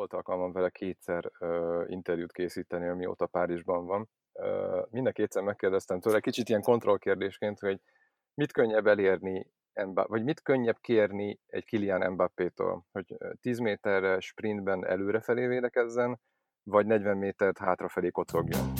volt alkalmam vele kétszer uh, interjút készíteni, amióta Párizsban van. Uh, minden kétszer megkérdeztem tőle, kicsit ilyen kontrollkérdésként, hogy mit könnyebb elérni, vagy mit könnyebb kérni egy Kilian Mbappé-tól, hogy 10 méterre sprintben előrefelé védekezzen, vagy 40 métert hátrafelé kocogjon.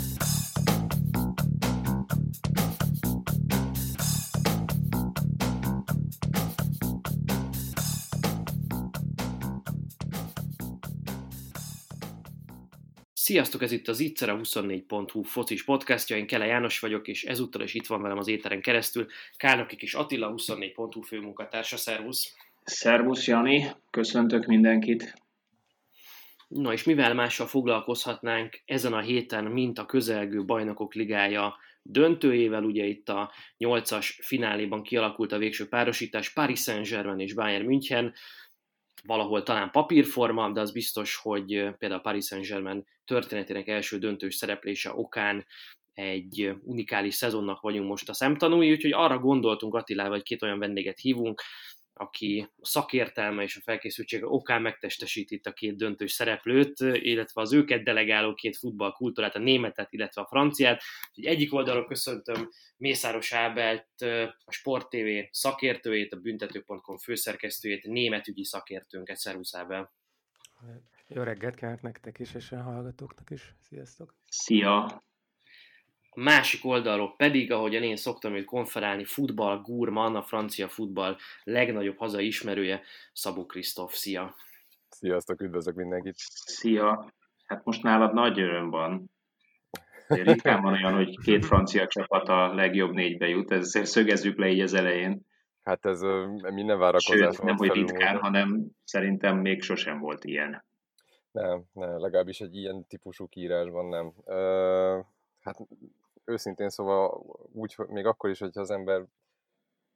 Sziasztok, ez itt az Itzer, a 24.hu focis podcastja, én Kele János vagyok, és ezúttal is itt van velem az éteren keresztül Kálnoki és Attila, 24.hu főmunkatársa, szervusz! Szervusz Jani, köszöntök mindenkit! Na és mivel mással foglalkozhatnánk ezen a héten, mint a közelgő bajnokok ligája döntőjével, ugye itt a 8-as fináléban kialakult a végső párosítás Paris Saint-Germain és Bayern München, valahol talán papírforma, de az biztos, hogy például Paris Saint-Germain történetének első döntős szereplése okán egy unikális szezonnak vagyunk most a szemtanúi, úgyhogy arra gondoltunk Attilával, hogy két olyan vendéget hívunk, aki a szakértelme és a felkészültsége okán megtestesít itt a két döntős szereplőt, illetve az őket delegáló két futballkultúrát, a németet, illetve a franciát. Úgyhogy egyik oldalról köszöntöm Mészáros Ábelt, a Sport TV szakértőjét, a büntető.com főszerkesztőjét, németügyi szakértőnket. Szervusz Ábel! Jó reggelt kívánok nektek is, és a hallgatóknak is. Sziasztok! Szia! A másik oldalról pedig, ahogyan én szoktam őt konferálni, futball gurman, a francia futball legnagyobb hazai ismerője, Szabó Krisztóf. Szia! Sziasztok, üdvözlök mindenkit! Szia! Hát most nálad nagy öröm van. Ritkán van olyan, hogy két francia csapat a legjobb négybe jut, ezt szögezzük le így az elején. Hát ez minden várakozás Sőt, nem hogy ritkán, hanem szerintem még sosem volt ilyen. Nem, nem, legalábbis egy ilyen típusú kiírásban nem. Uh, hát őszintén szóval úgy, még akkor is, hogyha az ember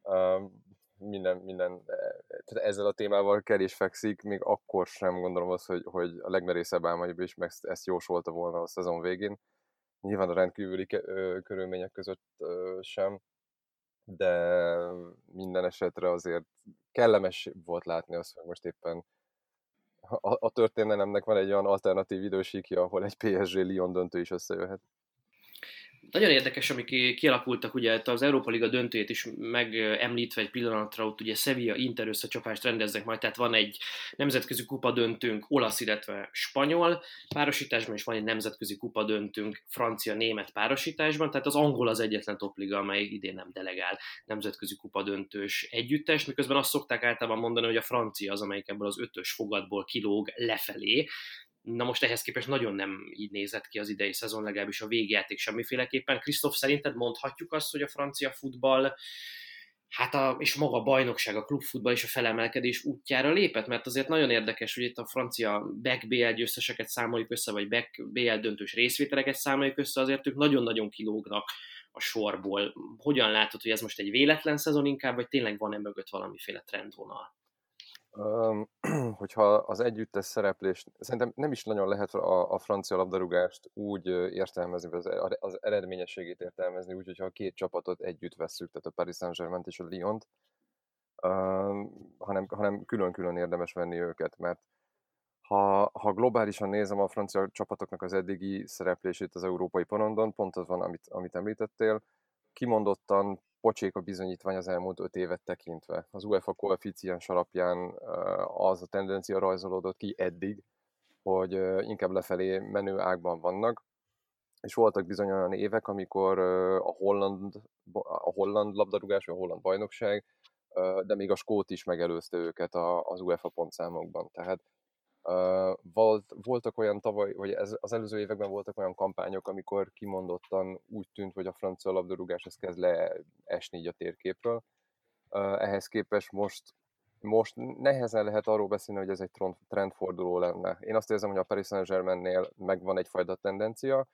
uh, minden, minden tehát ezzel a témával kell és fekszik, még akkor sem gondolom azt, hogy, hogy a legmerészebb álmaiból is meg ezt jósolta volna a szezon végén. Nyilván a rendkívüli körülmények között sem, de minden esetre azért kellemes volt látni azt, hogy most éppen a, a történelemnek van egy olyan alternatív idősíkja, ahol egy PSG-Lyon döntő is összejöhet. Nagyon érdekes, amik kialakultak, ugye az Európa Liga döntőjét is megemlítve egy pillanatra, ott ugye Sevilla Inter összecsapást rendeznek majd, tehát van egy nemzetközi kupa döntőnk olasz, illetve spanyol párosításban, és van egy nemzetközi kupa döntőnk francia-német párosításban, tehát az angol az egyetlen topliga, amely idén nem delegál nemzetközi kupa döntős együttes, miközben azt szokták általában mondani, hogy a francia az, amelyik ebből az ötös fogadból kilóg lefelé, Na most ehhez képest nagyon nem így nézett ki az idei szezon, legalábbis a végjáték semmiféleképpen. Krisztof, szerinted mondhatjuk azt, hogy a francia futball hát a, és maga a bajnokság, a klubfutball és a felemelkedés útjára lépett, mert azért nagyon érdekes, hogy itt a francia back BL győzteseket számoljuk össze, vagy back BL döntős részvételeket számoljuk össze, azért ők nagyon-nagyon kilógnak a sorból. Hogyan látod, hogy ez most egy véletlen szezon inkább, vagy tényleg van-e mögött valamiféle trendvonal? hogyha az együttes szereplés, szerintem nem is nagyon lehet a, a francia labdarúgást úgy értelmezni, az, az eredményességét értelmezni, úgy, hogyha a két csapatot együtt vesszük, tehát a Paris Saint-Germain és a Lyon-t, hanem, hanem külön-külön érdemes venni őket, mert ha, ha globálisan nézem a francia csapatoknak az eddigi szereplését az európai porondon, pont az van, amit, amit említettél, kimondottan pocsék a bizonyítvány az elmúlt öt évet tekintve. Az UEFA koeficiens alapján az a tendencia rajzolódott ki eddig, hogy inkább lefelé menő ágban vannak, és voltak bizony olyan évek, amikor a holland, a holland labdarúgás, vagy a holland bajnokság, de még a skót is megelőzte őket az UEFA pontszámokban. Tehát volt, voltak olyan tavaly, vagy ez, az előző években voltak olyan kampányok, amikor kimondottan úgy tűnt, hogy a francia labdarúgás ez kezd leesni így a térképről. Ehhez képest most, most nehezen lehet arról beszélni, hogy ez egy trendforduló lenne. Én azt érzem, hogy a Paris Saint-Germainnél megvan egyfajta tendencia,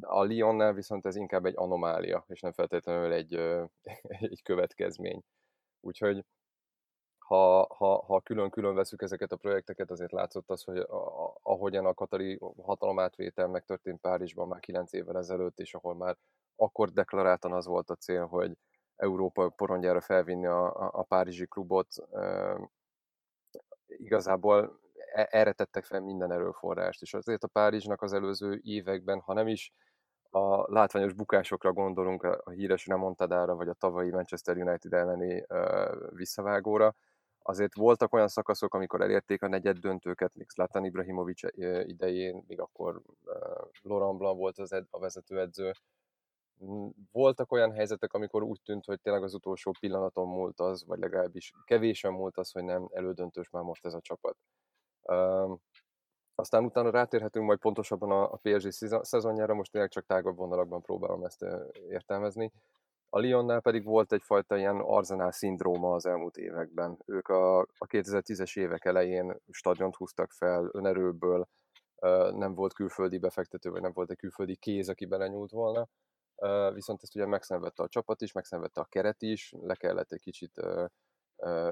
a Lyonnál viszont ez inkább egy anomália, és nem feltétlenül egy, egy következmény. Úgyhogy ha, ha, ha külön-külön veszük ezeket a projekteket, azért látszott az, hogy a, ahogyan a katari hatalomátvétel megtörtént Párizsban már 9 évvel ezelőtt, és ahol már akkor deklaráltan az volt a cél, hogy Európa porondjára felvinni a, a, a párizsi klubot, e, igazából erre tettek fel minden erőforrást, és azért a Párizsnak az előző években, ha nem is a látványos bukásokra gondolunk, a híres remontadára, vagy a tavalyi Manchester United elleni uh, visszavágóra, azért voltak olyan szakaszok, amikor elérték a negyed döntőket, még Zlatan Ibrahimovic idején, még akkor Laurent Blanc volt az ed- a vezetőedző. Voltak olyan helyzetek, amikor úgy tűnt, hogy tényleg az utolsó pillanaton múlt az, vagy legalábbis kevésen múlt az, hogy nem elődöntős már most ez a csapat. Aztán utána rátérhetünk majd pontosabban a PSG szezonjára, most tényleg csak tágabb vonalakban próbálom ezt értelmezni. A Lyonnál pedig volt egyfajta ilyen arzenál szindróma az elmúlt években. Ők a, a 2010-es évek elején stadiont húztak fel önerőből, nem volt külföldi befektető, vagy nem volt egy külföldi kéz, aki belenyúlt volna. Viszont ezt ugye megszenvedte a csapat is, megszenvedte a keret is, le kellett egy kicsit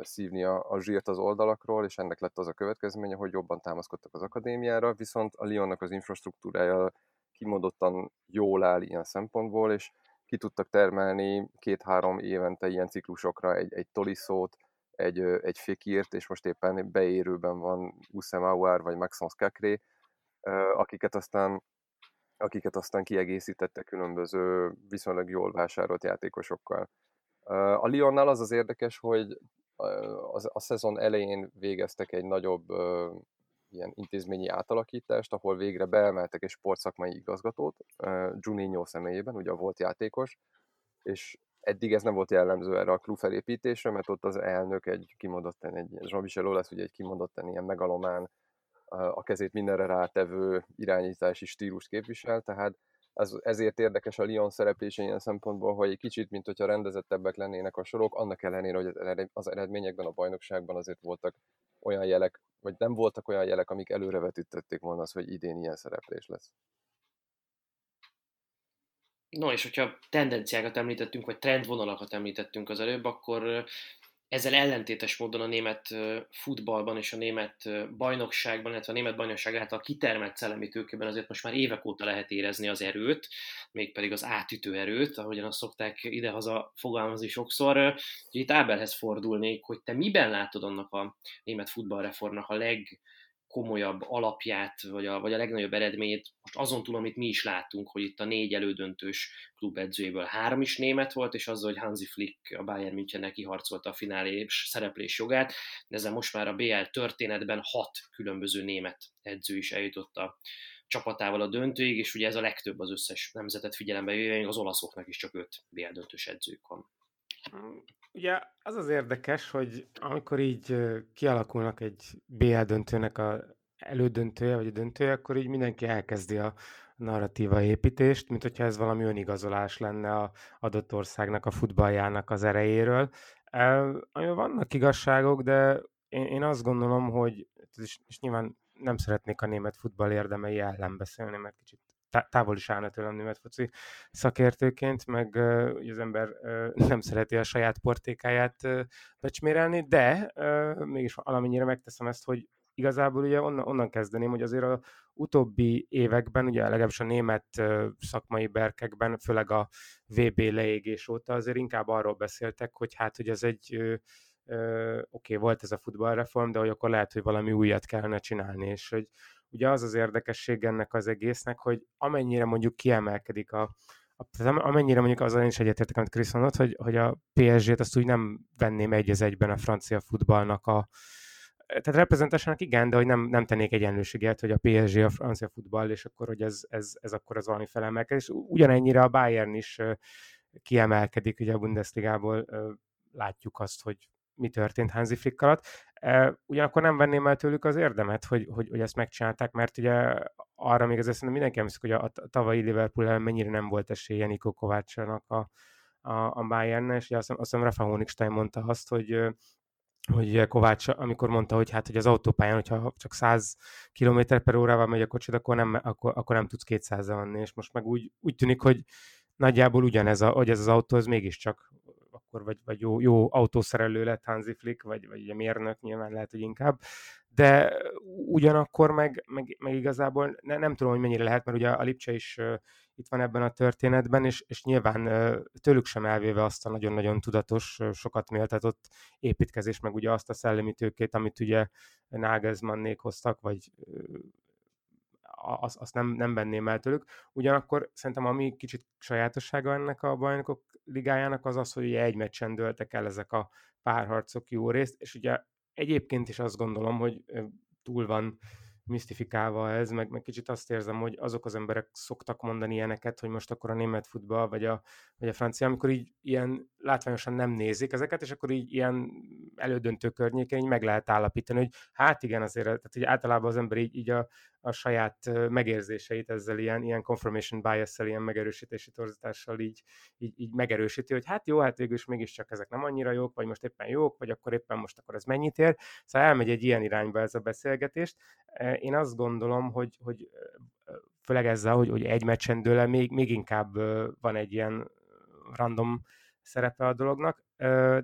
szívni a, a zsírt az oldalakról, és ennek lett az a következménye, hogy jobban támaszkodtak az akadémiára, viszont a Lyonnak az infrastruktúrája kimondottan jól áll ilyen szempontból, és ki tudtak termelni két-három évente ilyen ciklusokra egy, egy Toliszót, egy, egy Fékírt, és most éppen beérőben van Uszem Aouar vagy Maxence Kakré, akiket aztán akiket aztán kiegészítette különböző viszonylag jól vásárolt játékosokkal. A Lyonnál az az érdekes, hogy a, a szezon elején végeztek egy nagyobb ilyen intézményi átalakítást, ahol végre beemeltek egy sportszakmai igazgatót, Juninho személyében, ugye volt játékos, és eddig ez nem volt jellemző erre a klub felépítésre, mert ott az elnök egy kimondottan, egy Jean-Michel lesz ugye egy kimondottan ilyen megalomán, a kezét mindenre rátevő irányítási stílust képvisel, tehát ez, ezért érdekes a Lyon szereplése ilyen szempontból, hogy egy kicsit, mint hogyha rendezettebbek lennének a sorok, annak ellenére, hogy az eredményekben a bajnokságban azért voltak olyan jelek, vagy nem voltak olyan jelek, amik előrevetítették volna az, hogy idén ilyen szereplés lesz. No, és hogyha tendenciákat említettünk, vagy trendvonalakat említettünk az előbb, akkor ezzel ellentétes módon a német futballban és a német bajnokságban, illetve a német bajnokság által kitermelt szellemi tőkében azért most már évek óta lehet érezni az erőt, mégpedig az átütő erőt, ahogyan azt szokták idehaza fogalmazni sokszor. Itt Ábelhez fordulnék, hogy te miben látod annak a német futballreformnak a leg komolyabb alapját, vagy a, vagy a legnagyobb eredményét, most azon túl, amit mi is látunk, hogy itt a négy elődöntős klubedzőjéből három is német volt, és azzal, hogy Hansi Flick a Bayern Münchennek kiharcolta a finálé szereplés jogát, de ezzel most már a BL történetben hat különböző német edző is eljutott a csapatával a döntőig, és ugye ez a legtöbb az összes nemzetet figyelembe véve, az olaszoknak is csak öt BL döntős edzők van. Ugye az az érdekes, hogy amikor így kialakulnak egy BL döntőnek a elődöntője, vagy a döntője, akkor így mindenki elkezdi a narratíva építést, mint hogyha ez valami önigazolás lenne a adott országnak a futballjának az erejéről. Ami vannak igazságok, de én, én azt gondolom, hogy és, és nyilván nem szeretnék a német futball érdemei ellen beszélni, mert kicsit távol is állna tőlem német foci szakértőként, meg uh, az ember nem szereti a saját portékáját becsmérelni, de mégis valamennyire megteszem ezt, hogy igazából ugye onnan, onnan kezdeném, hogy azért a utóbbi években, ugye legalábbis a német szakmai berkekben, főleg a VB leégés óta azért inkább arról beszéltek, hogy hát, hogy ez egy oké, okay, volt ez a futballreform, de hogy akkor lehet, hogy valami újat kellene csinálni, és hogy ugye az az érdekesség ennek az egésznek, hogy amennyire mondjuk kiemelkedik a, a amennyire mondjuk az én is egyetértek, amit Krisz mondott, hogy, hogy a PSG-t azt úgy nem venném egy az egyben a francia futballnak a tehát reprezentásának igen, de hogy nem, nem tennék egyenlőséget, hogy a PSG a francia futball, és akkor, hogy ez, ez, ez akkor az valami felemelkedés. Ugyanennyire a Bayern is kiemelkedik, ugye a Bundesligából látjuk azt, hogy mi történt Hansi Flick alatt. Ugyanakkor nem venném el tőlük az érdemet, hogy, hogy, hogy ezt megcsinálták, mert ugye arra még azért szerintem mindenki emlékszik, hogy a, a tavalyi Liverpool mennyire nem volt esélye Niko Kovácsának a, a, a bayern és ugye azt, azt hiszem Rafa Honigstein mondta azt, hogy hogy Kovács, amikor mondta, hogy hát hogy az autópályán, hogyha csak 100 km per órával megy a kocsid, akkor nem, akkor, akkor nem tudsz 200 menni, és most meg úgy, úgy tűnik, hogy nagyjából ugyanez, a, hogy ez az autó, az mégiscsak akkor vagy, vagy jó, jó autószerelő lett Hansi Flick, vagy, vagy ugye mérnök nyilván lehet, hogy inkább, de ugyanakkor meg, meg, meg igazából ne, nem tudom, hogy mennyire lehet, mert ugye a Lipcse is itt van ebben a történetben, és, és nyilván tőlük sem elvéve azt a nagyon-nagyon tudatos, sokat méltatott építkezés, meg ugye azt a szellemi tőkét, amit ugye Nagelsmannék hoztak, vagy azt, azt nem, nem venném el tőlük. Ugyanakkor szerintem ami kicsit sajátossága ennek a bajnokok ligájának az az, hogy ugye egy meccsen dőltek el ezek a párharcok jó részt, és ugye egyébként is azt gondolom, hogy túl van misztifikálva ez, meg, meg kicsit azt érzem, hogy azok az emberek szoktak mondani ilyeneket, hogy most akkor a német futball, vagy a, vagy a francia, amikor így ilyen látványosan nem nézik ezeket, és akkor így ilyen elődöntő környéken így meg lehet állapítani, hogy hát igen, azért, tehát hogy általában az ember így, így a, a saját megérzéseit ezzel ilyen, ilyen confirmation bias-szel, ilyen megerősítési torzítással így, így, így megerősíti, hogy hát jó, hát végül is mégiscsak ezek nem annyira jók, vagy most éppen jók, vagy akkor éppen most akkor ez mennyit ér. Szóval elmegy egy ilyen irányba ez a beszélgetést. Én azt gondolom, hogy, hogy főleg ezzel, hogy, hogy egy meccsen dőle, még, még inkább van egy ilyen random szerepe a dolognak,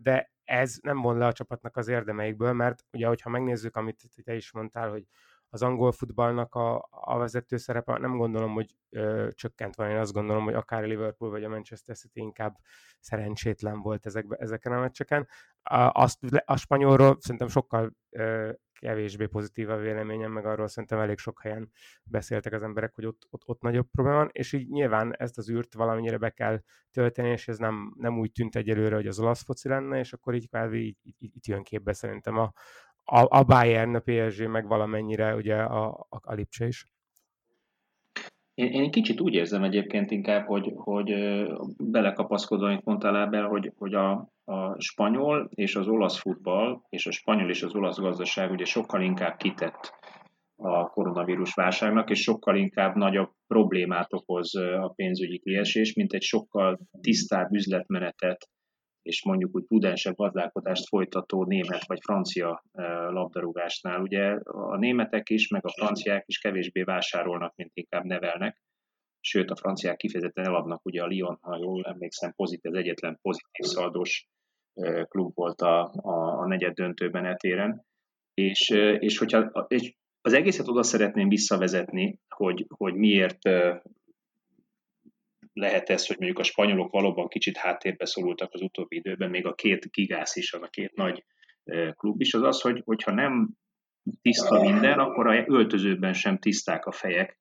de ez nem von le a csapatnak az érdemeikből, mert ugye, hogyha megnézzük, amit te is mondtál, hogy az angol futballnak a, a vezető szerepe, nem gondolom, hogy ö, csökkent van. Én azt gondolom, hogy akár Liverpool vagy a Manchester City inkább szerencsétlen volt ezekbe, ezeken a meccseken. A, azt, a spanyolról szerintem sokkal ö, kevésbé pozitív a véleményem, meg arról szerintem elég sok helyen beszéltek az emberek, hogy ott, ott, ott nagyobb probléma van, és így nyilván ezt az űrt valamennyire be kell tölteni, és ez nem, nem úgy tűnt egyelőre, hogy az olasz foci lenne, és akkor így kvázi így, így, így jön képbe szerintem a, a, a Bayern, a PSG, meg valamennyire ugye a, a, a Lipcse is. Én, én kicsit úgy érzem egyébként inkább, hogy, hogy belekapaszkodva, amit mondtál ebben, hogy, hogy a, a spanyol és az olasz futball, és a spanyol és az olasz gazdaság ugye sokkal inkább kitett a koronavírus válságnak, és sokkal inkább nagyobb problémát okoz a pénzügyi kiesés, mint egy sokkal tisztább üzletmenetet és mondjuk úgy prudensebb gazdálkodást folytató német vagy francia labdarúgásnál. Ugye a németek is, meg a franciák is kevésbé vásárolnak, mint inkább nevelnek, sőt a franciák kifejezetten eladnak, ugye a Lyon, ha jól emlékszem, pozitív, az egyetlen pozitív szaldós klub volt a, a, a negyed döntőben etéren, és, és hogyha és az egészet oda szeretném visszavezetni, hogy, hogy miért lehet ez, hogy mondjuk a spanyolok valóban kicsit háttérbe szorultak az utóbbi időben, még a két gigász is, az a két nagy klub is, az az, hogy, hogyha nem tiszta minden, akkor a öltözőben sem tiszták a fejek,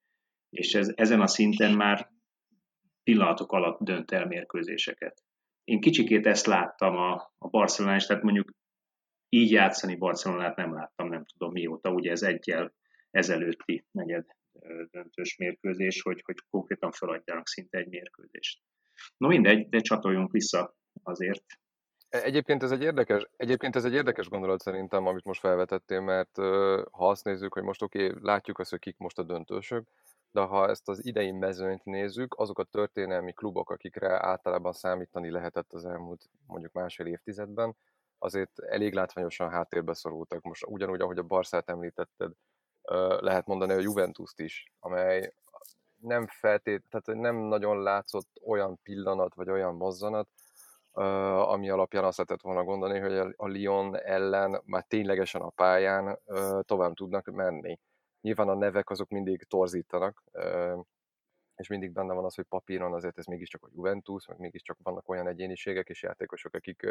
és ez, ezen a szinten már pillanatok alatt dönt el mérkőzéseket. Én kicsikét ezt láttam a, a Barcelonán is, tehát mondjuk így játszani Barcelonát nem láttam, nem tudom mióta, ugye ez egyel ezelőtti negyed döntős mérkőzés, hogy, hogy konkrétan feladjanak szinte egy mérkőzést. No mindegy, de csatoljunk vissza azért. E, egyébként ez egy érdekes, egyébként ez egy érdekes gondolat szerintem, amit most felvetettél, mert ha azt nézzük, hogy most oké, okay, látjuk azt, hogy kik most a döntősök, de ha ezt az idei mezőnyt nézzük, azok a történelmi klubok, akikre általában számítani lehetett az elmúlt mondjuk másfél évtizedben, azért elég látványosan háttérbe szorultak. Most ugyanúgy, ahogy a Barszát említetted, lehet mondani a Juventus-t is, amely nem feltét, tehát nem nagyon látszott olyan pillanat, vagy olyan mozzanat, ami alapján azt lehetett volna gondolni, hogy a Lyon ellen már ténylegesen a pályán tovább tudnak menni. Nyilván a nevek azok mindig torzítanak, és mindig benne van az, hogy papíron azért ez mégiscsak a Juventus, meg mégiscsak vannak olyan egyéniségek és játékosok, akik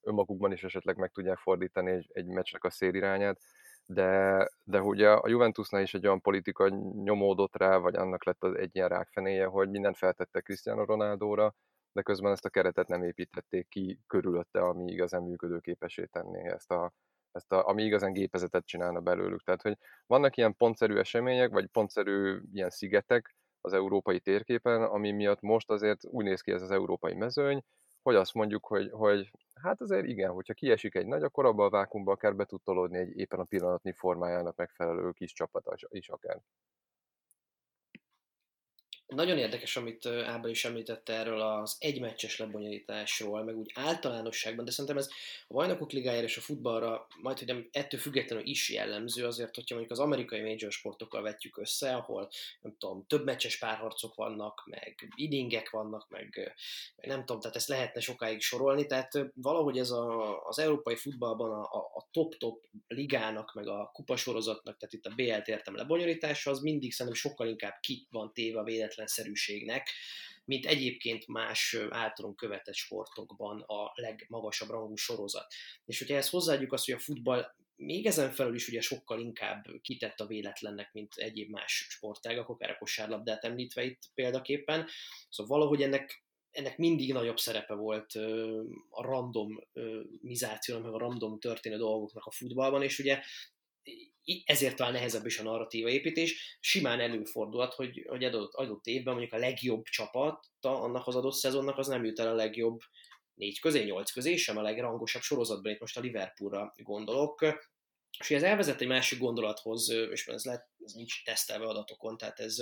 önmagukban is esetleg meg tudják fordítani egy, egy meccsnek a szélirányát de, de ugye a Juventusnál is egy olyan politika nyomódott rá, vagy annak lett az egy ilyen rákfenéje, hogy mindent feltette Cristiano Ronaldóra, de közben ezt a keretet nem építették ki körülötte, ami igazán működőképesé tenné ezt a, ezt a, ami igazán gépezetet csinálna belőlük. Tehát, hogy vannak ilyen pontszerű események, vagy pontszerű ilyen szigetek az európai térképen, ami miatt most azért úgy néz ki ez az európai mezőny, hogy azt mondjuk, hogy, hogy hát azért igen, hogyha kiesik egy nagy, akkor abban a vákumba akár be tud tolódni egy éppen a pillanatnyi formájának megfelelő kis csapat is akár. Nagyon érdekes, amit Ábel is említette erről az egymeccses lebonyolításról, meg úgy általánosságban, de szerintem ez a bajnokok ligájára és a futballra majd, hogy nem ettől függetlenül is jellemző, azért, hogyha mondjuk az amerikai major sportokkal vetjük össze, ahol nem tudom, több meccses párharcok vannak, meg idingek vannak, meg, meg nem tudom, tehát ezt lehetne sokáig sorolni, tehát valahogy ez a, az európai futballban a, a top-top ligának, meg a kupasorozatnak, tehát itt a BL-t értem lebonyolítása, az mindig szerintem sokkal inkább ki van téve a függetlenszerűségnek, mint egyébként más általunk követett sportokban a legmagasabb rangú sorozat. És hogyha ezt hozzáadjuk azt, hogy a futball még ezen felül is ugye sokkal inkább kitett a véletlennek, mint egyéb más sportágak, akár a kosárlabdát említve itt példaképpen. Szóval valahogy ennek ennek mindig nagyobb szerepe volt a random mizáció, meg a random történő dolgoknak a futballban, és ugye ezért talán nehezebb is a narratíva építés. Simán előfordulhat, hogy, hogy adott, adott évben mondjuk a legjobb csapat annak az adott szezonnak az nem jut el a legjobb négy közé, nyolc közé, sem a legrangosabb sorozatban, itt most a Liverpoolra gondolok, és ez elvezet egy másik gondolathoz, és ez, lehet, ez nincs tesztelve adatokon, tehát ez,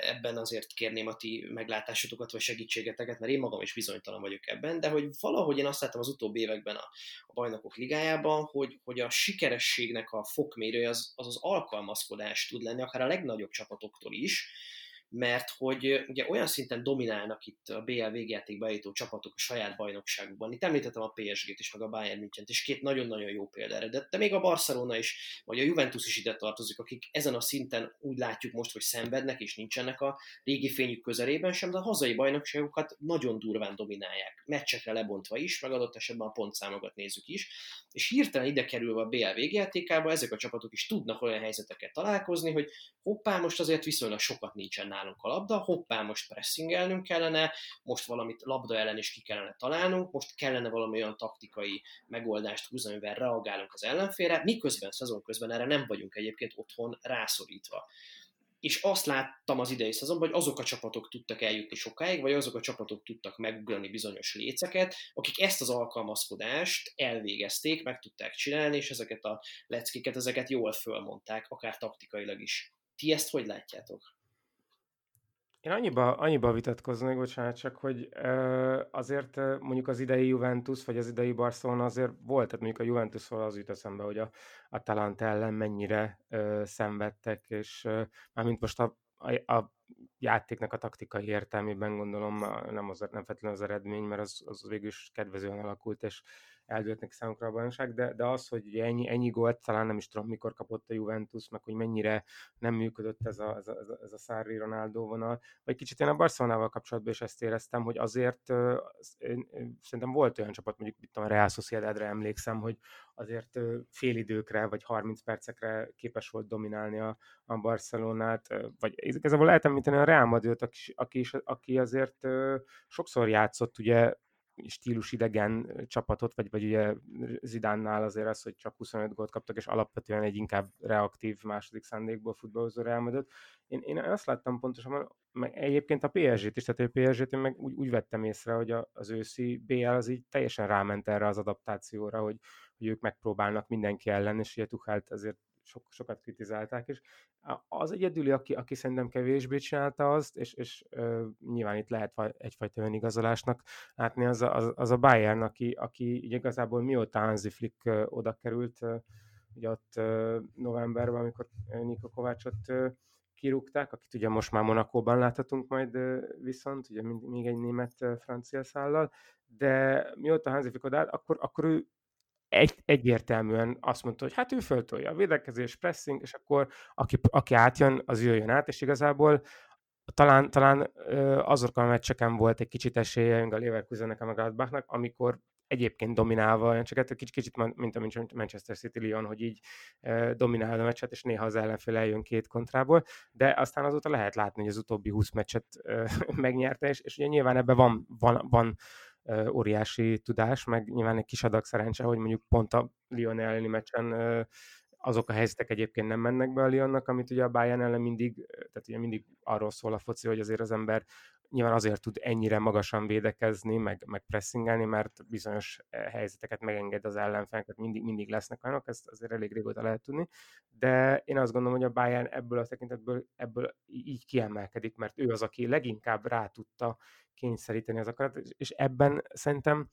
ebben azért kérném a ti meglátásotokat, vagy segítségeteket, mert én magam is bizonytalan vagyok ebben, de hogy valahogy én azt láttam az utóbbi években a, a bajnokok ligájában, hogy, hogy a sikerességnek a fokmérője az, az az alkalmazkodás tud lenni, akár a legnagyobb csapatoktól is, mert hogy ugye olyan szinten dominálnak itt a BL végjátékba jutó csapatok a saját bajnokságukban. Itt említettem a PSG-t is, meg a Bayern München-t, és két nagyon-nagyon jó példa erre, de, de még a Barcelona is, vagy a Juventus is ide tartozik, akik ezen a szinten úgy látjuk most, hogy szenvednek, és nincsenek a régi fényük közelében sem, de a hazai bajnokságukat nagyon durván dominálják, meccsekre lebontva is, meg adott esetben a pontszámokat nézzük is, és hirtelen ide kerülve a BL végjátékába ezek a csapatok is tudnak olyan helyzeteket találkozni, hogy hoppá, most azért viszonylag sokat nincsen nálunk a labda, hoppá, most pressingelnünk kellene, most valamit labda ellen is ki kellene találnunk, most kellene valami olyan taktikai megoldást húzni, amivel reagálunk az ellenfélre, miközben szezon közben erre nem vagyunk egyébként otthon rászorítva és azt láttam az idei szezonban, hogy azok a csapatok tudtak eljutni sokáig, vagy azok a csapatok tudtak megugrani bizonyos léceket, akik ezt az alkalmazkodást elvégezték, meg tudták csinálni, és ezeket a leckéket, ezeket jól fölmondták, akár taktikailag is. Ti ezt hogy látjátok? Én annyiba, annyiba vitatkoznék, bocsánat, csak hogy ö, azért mondjuk az idei Juventus, vagy az idei Barcelona azért volt, tehát mondjuk a Juventusról az jut eszembe, hogy a, a Talant ellen mennyire ö, szenvedtek, és ö, mármint most a, a, a játéknak a taktikai értelmében gondolom, nem, az, nem feltétlenül az eredmény, mert az, az végül is kedvezően alakult, és eldőlt neki számukra a bajnokság, de, de az, hogy ennyi, ennyi gólt, talán nem is tudom, mikor kapott a Juventus, meg hogy mennyire nem működött ez a, ez a, ez a Sarri Ronaldo vonal, vagy kicsit én a Barcelonával kapcsolatban is ezt éreztem, hogy azért én, szerintem volt olyan csapat, mondjuk itt a Real Sociedadra emlékszem, hogy azért félidőkre vagy 30 percekre képes volt dominálni a, a Barcelonát, vagy igazából lehet említeni a Real Madrid, aki, aki, aki azért sokszor játszott ugye stílus idegen csapatot, vagy, vagy ugye Zidánnál azért az, hogy csak 25 gólt kaptak, és alapvetően egy inkább reaktív második szándékból futballozó Real Én, én azt láttam pontosan, meg egyébként a PSG-t is, tehát a PSG-t én meg úgy, úgy vettem észre, hogy a, az őszi BL az így teljesen ráment erre az adaptációra, hogy, hogy ők megpróbálnak mindenki ellen, és ugye Tuchelt azért sok, sokat kritizálták, és az egyedüli, aki, aki szerintem kevésbé csinálta azt, és, és uh, nyilván itt lehet egyfajta önigazolásnak látni, az a, az, az a Bayern, aki, aki igazából mióta Hansi Flick uh, oda került, uh, ugye ott uh, novemberben, amikor Niko Kovácsot uh, kirúgták, akit ugye most már Monakóban láthatunk majd viszont, ugye még egy német uh, francia szállal, de mióta Hansi Flick odaállt, akkor, akkor ő egy, egyértelműen azt mondta, hogy hát ő föltolja a védekezés, pressing, és akkor aki, aki átjön, az jöjjön át, és igazából talán, talán azok a meccseken volt egy kicsit esélye a Leverkusennek, a Gladbachnak, amikor egyébként dominálva, csak egy kicsit, kicsit mint a Manchester City Lyon, hogy így dominál a meccset, és néha az ellenfél eljön két kontrából, de aztán azóta lehet látni, hogy az utóbbi 20 meccset megnyerte, és, és ugye nyilván ebben van, van, van óriási tudás, meg nyilván egy kis adag szerencse, hogy mondjuk pont a Lyon elleni meccsen azok a helyzetek egyébként nem mennek be a Lyonnak, amit ugye a Bayern ellen mindig, tehát ugye mindig arról szól a foci, hogy azért az ember nyilván azért tud ennyire magasan védekezni, meg, meg pressingelni, mert bizonyos helyzeteket megenged az ellenfeleket, mindig, mindig lesznek olyanok, ezt azért elég régóta lehet tudni, de én azt gondolom, hogy a Bayern ebből a tekintetből ebből így kiemelkedik, mert ő az, aki leginkább rá tudta kényszeríteni az akarat, és ebben szerintem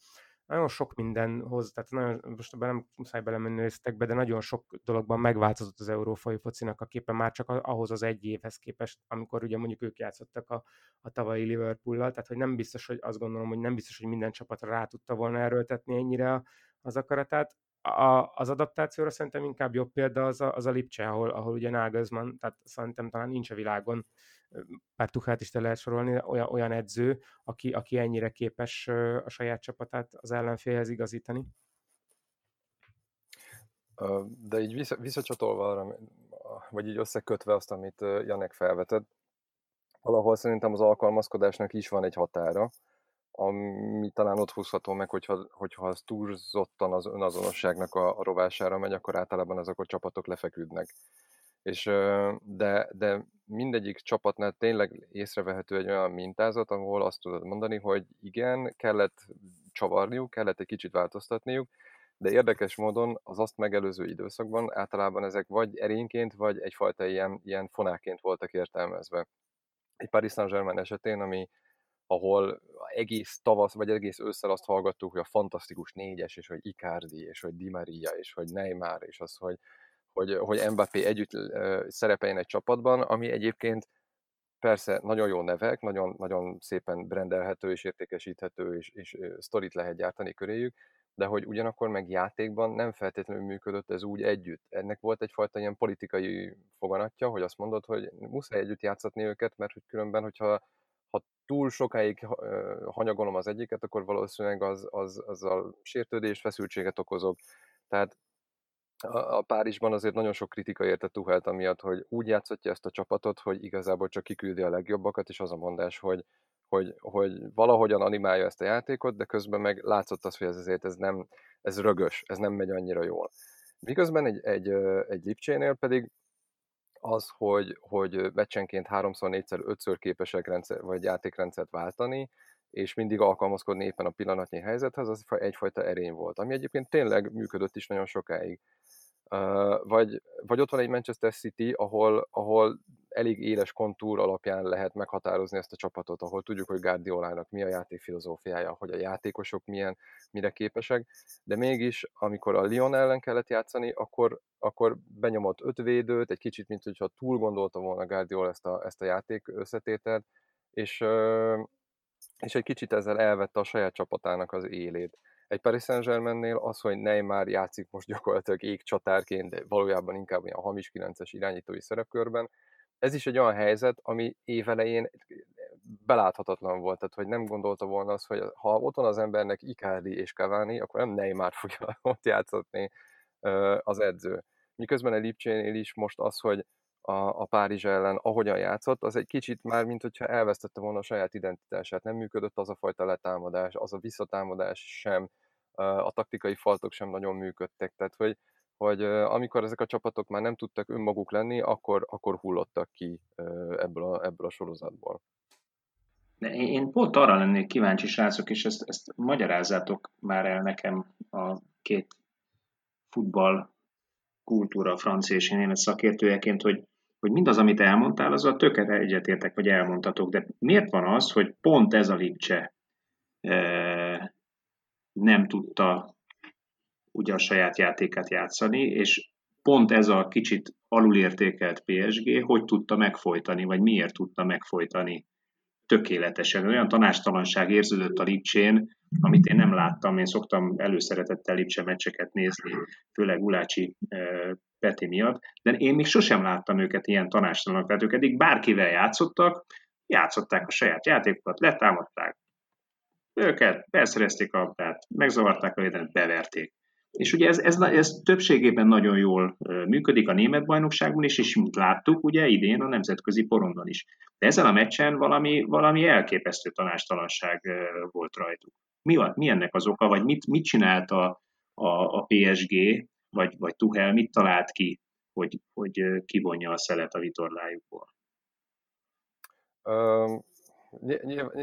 nagyon sok minden hoz, tehát nagyon, most ebben nem muszáj belemenni részletekbe, de nagyon sok dologban megváltozott az európai focinak a képe már csak ahhoz az egy évhez képest, amikor ugye mondjuk ők játszottak a, a tavalyi Liverpool-lal, tehát hogy nem biztos, hogy azt gondolom, hogy nem biztos, hogy minden csapatra rá tudta volna erőltetni ennyire az akaratát. a, az adaptációra szerintem inkább jobb példa az a, az a Lipcse, ahol, ahol ugye Nagelsmann, tehát szerintem talán nincs a világon, pár Tuchát is te lehet sorolni, olyan, olyan edző, aki, aki ennyire képes a saját csapatát az ellenfélhez igazítani. De így vissza, visszacsatolva arra, vagy így összekötve azt, amit Janek felvetett, valahol szerintem az alkalmazkodásnak is van egy határa, ami talán ott húzható meg, hogyha, hogyha az túlzottan az önazonosságnak a, a rovására megy, akkor általában azok a csapatok lefeküdnek. És, de, de mindegyik csapatnál tényleg észrevehető egy olyan mintázat, ahol azt tudod mondani, hogy igen, kellett csavarniuk, kellett egy kicsit változtatniuk, de érdekes módon az azt megelőző időszakban általában ezek vagy erényként, vagy egyfajta ilyen, ilyen fonáként voltak értelmezve. Egy Paris Saint-Germain esetén, ami, ahol egész tavasz, vagy egész ősszel azt hallgattuk, hogy a fantasztikus négyes, és hogy Icardi, és hogy Di Maria, és hogy Neymar, és az, hogy, hogy, hogy Mbappé együtt szerepeljen egy csapatban, ami egyébként persze nagyon jó nevek, nagyon, nagyon szépen brendelhető és értékesíthető, és, és sztorit lehet gyártani köréjük, de hogy ugyanakkor meg játékban nem feltétlenül működött ez úgy együtt. Ennek volt egyfajta ilyen politikai foganatja, hogy azt mondod, hogy muszáj együtt játszatni őket, mert hogy különben, hogyha ha túl sokáig hanyagolom az egyiket, akkor valószínűleg az, az, azzal sértődés, feszültséget okozok. Tehát a Párizsban azért nagyon sok kritika érte Tuhelt amiatt, hogy úgy játszhatja ezt a csapatot, hogy igazából csak kiküldi a legjobbakat, és az a mondás, hogy, hogy, hogy valahogyan animálja ezt a játékot, de közben meg látszott az, hogy ez azért ez nem, ez rögös, ez nem megy annyira jól. Miközben egy, egy, egy Lipcsénél pedig az, hogy, hogy meccsenként háromszor, négyszer, ötször képesek rendszer, vagy játékrendszert váltani, és mindig alkalmazkodni éppen a pillanatnyi helyzethez, az egyfajta erény volt, ami egyébként tényleg működött is nagyon sokáig. Vagy, vagy ott van egy Manchester City, ahol, ahol elég éles kontúr alapján lehet meghatározni ezt a csapatot, ahol tudjuk, hogy Guardiolának mi a játék filozófiája, hogy a játékosok milyen, mire képesek, de mégis, amikor a Lyon ellen kellett játszani, akkor, akkor benyomott öt védőt, egy kicsit, mint hogyha túl gondolta volna Guardiola ezt a, ezt a játék összetételt, és, és egy kicsit ezzel elvette a saját csapatának az élét. Egy Paris Saint-Germainnél az, hogy Neymar játszik most gyakorlatilag égcsatárként, de valójában inkább olyan hamis 9-es irányítói szerepkörben, ez is egy olyan helyzet, ami évelején beláthatatlan volt, tehát hogy nem gondolta volna az, hogy ha ott van az embernek Icardi és Cavani, akkor nem Neymar fogja ott játszatni az edző. Miközben a Lipcsénél is most az, hogy a, a Párizs ellen ahogyan játszott, az egy kicsit már, mint hogyha elvesztette volna a saját identitását. Nem működött az a fajta letámadás, az a visszatámadás sem, a taktikai faltok sem nagyon működtek. Tehát, hogy, hogy amikor ezek a csapatok már nem tudtak önmaguk lenni, akkor, akkor hullottak ki ebből a, ebből a sorozatból. De én pont arra lennék kíváncsi, srácok, és ezt, ezt magyarázzátok már el nekem a két futball kultúra francia és német szakértőjeként, hogy, hogy mindaz, amit elmondtál, az a töket egyetértek, vagy elmondtatok, de miért van az, hogy pont ez a Lipcse e, nem tudta ugye a saját játékát játszani, és pont ez a kicsit alulértékelt PSG, hogy tudta megfojtani, vagy miért tudta megfojtani tökéletesen. Olyan tanástalanság érződött a Lipcsén, amit én nem láttam. Én szoktam előszeretettel Lipcse meccseket nézni, főleg Ulácsi Peti miatt, de én még sosem láttam őket ilyen tanástalanok. Tehát ők eddig bárkivel játszottak, játszották a saját játékokat, letámadták őket, felszerezték a labdát, megzavarták a védelmet, beverték. És ugye ez, ez, ez többségében nagyon jól működik a német bajnokságban is, és mint láttuk, ugye idén a nemzetközi porondon is. De ezen a meccsen valami, valami elképesztő tanástalanság volt rajtuk. Mi, mi ennek az oka, vagy mit, mit csinált a, a, a PSG, vagy, vagy Tuhel, mit talált ki, hogy, hogy kivonja a szelet a vitorlájukból? Um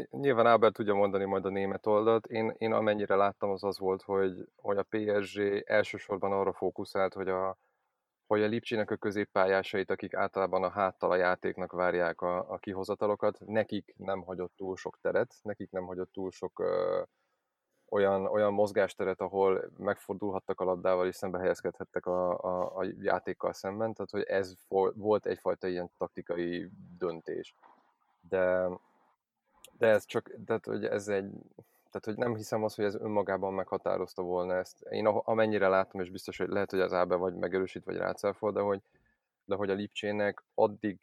Nyilván Ábel tudja mondani majd a német oldalt. Én, én amennyire láttam, az az volt, hogy, hogy a PSG elsősorban arra fókuszált, hogy a, hogy a Lipcsinek a középpályásait, akik általában a háttal a játéknak várják a, a kihozatalokat, nekik nem hagyott túl sok teret, nekik nem hagyott túl sok ö, olyan, olyan mozgásteret, ahol megfordulhattak a labdával és szembe helyezkedhettek a, a, a játékkal szemben, tehát hogy ez volt egyfajta ilyen taktikai döntés. De, de ez csak, tehát hogy ez egy tehát hogy nem hiszem azt, hogy ez önmagában meghatározta volna ezt. Én amennyire látom, és biztos, hogy lehet, hogy az Ábe vagy megerősít, vagy rácáfol, de hogy, de hogy a Lipcsének addig,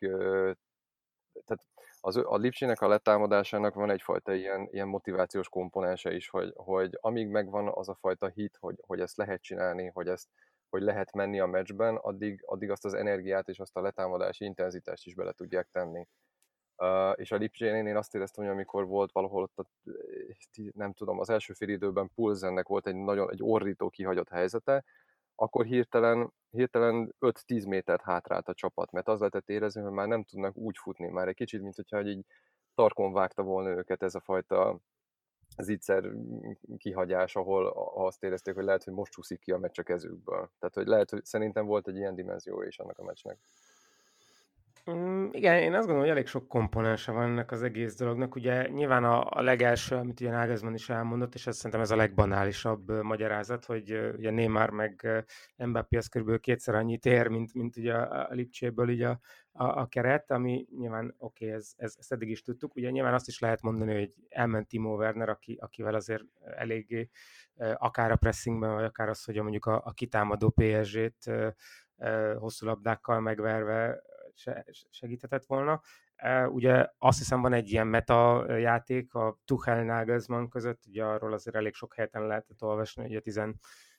tehát az, a Lipcsének a letámadásának van egyfajta ilyen, ilyen motivációs komponense is, hogy, hogy amíg megvan az a fajta hit, hogy, hogy ezt lehet csinálni, hogy ezt hogy lehet menni a meccsben, addig, addig azt az energiát és azt a letámadási intenzitást is bele tudják tenni. Uh, és a Lipcsénél én azt éreztem, hogy amikor volt valahol ott, a, nem tudom, az első fél időben Pulzennek volt egy nagyon egy orrító kihagyott helyzete, akkor hirtelen, hirtelen 5-10 métert hátrált a csapat, mert az lehetett érezni, hogy már nem tudnak úgy futni, már egy kicsit, mint hogyha így tarkon vágta volna őket ez a fajta zicser kihagyás, ahol azt érezték, hogy lehet, hogy most csúszik ki a meccs a kezükből. Tehát, hogy lehet, hogy szerintem volt egy ilyen dimenzió is annak a meccsnek. Mm, igen, én azt gondolom, hogy elég sok komponense van ennek az egész dolognak. Ugye nyilván a, a legelső, amit ugye Nagelsmann is elmondott, és ez szerintem ez a legbanálisabb uh, magyarázat, hogy uh, ugye Neymar meg uh, Mbappé az körülbelül kétszer annyit ér, mint, mint ugye a, a Lipcséből így a, a, a keret, ami nyilván oké, okay, ez, ez, ezt eddig is tudtuk. Ugye nyilván azt is lehet mondani, hogy elment Timo Werner, aki, akivel azért eléggé akár a pressingben, vagy akár az, hogy mondjuk a, a kitámadó PSG-t hosszú labdákkal megverve segíthetett volna. Ugye azt hiszem van egy ilyen meta játék a Tuchel Nagelsmann között, ugye arról azért elég sok helyeten lehetett olvasni, hogy a 10,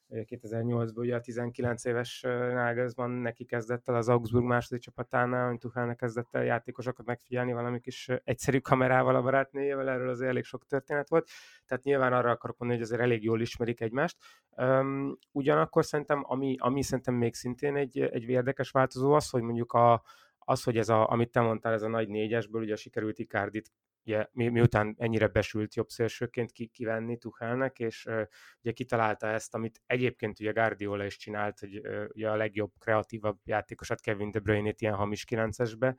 2008-ban ugye a 19 éves Nagelsmann neki kezdett el az Augsburg második csapatánál, hogy Tuchelnek kezdett el játékosokat megfigyelni valami kis egyszerű kamerával a barátnőjével, erről azért elég sok történet volt, tehát nyilván arra akarok mondani, hogy azért elég jól ismerik egymást. Um, ugyanakkor szerintem, ami, ami szerintem még szintén egy, egy érdekes változó az, hogy mondjuk a, az, hogy ez a, amit te mondtál, ez a nagy négyesből, ugye sikerült Icardit ugye, mi, miután ennyire besült jobb szélsőként ki, kivenni Tuchelnek, és uh, ugye kitalálta ezt, amit egyébként ugye Guardiola is csinált, hogy uh, ugye a legjobb, kreatívabb játékosat Kevin De Bruyne-t ilyen hamis 9-esbe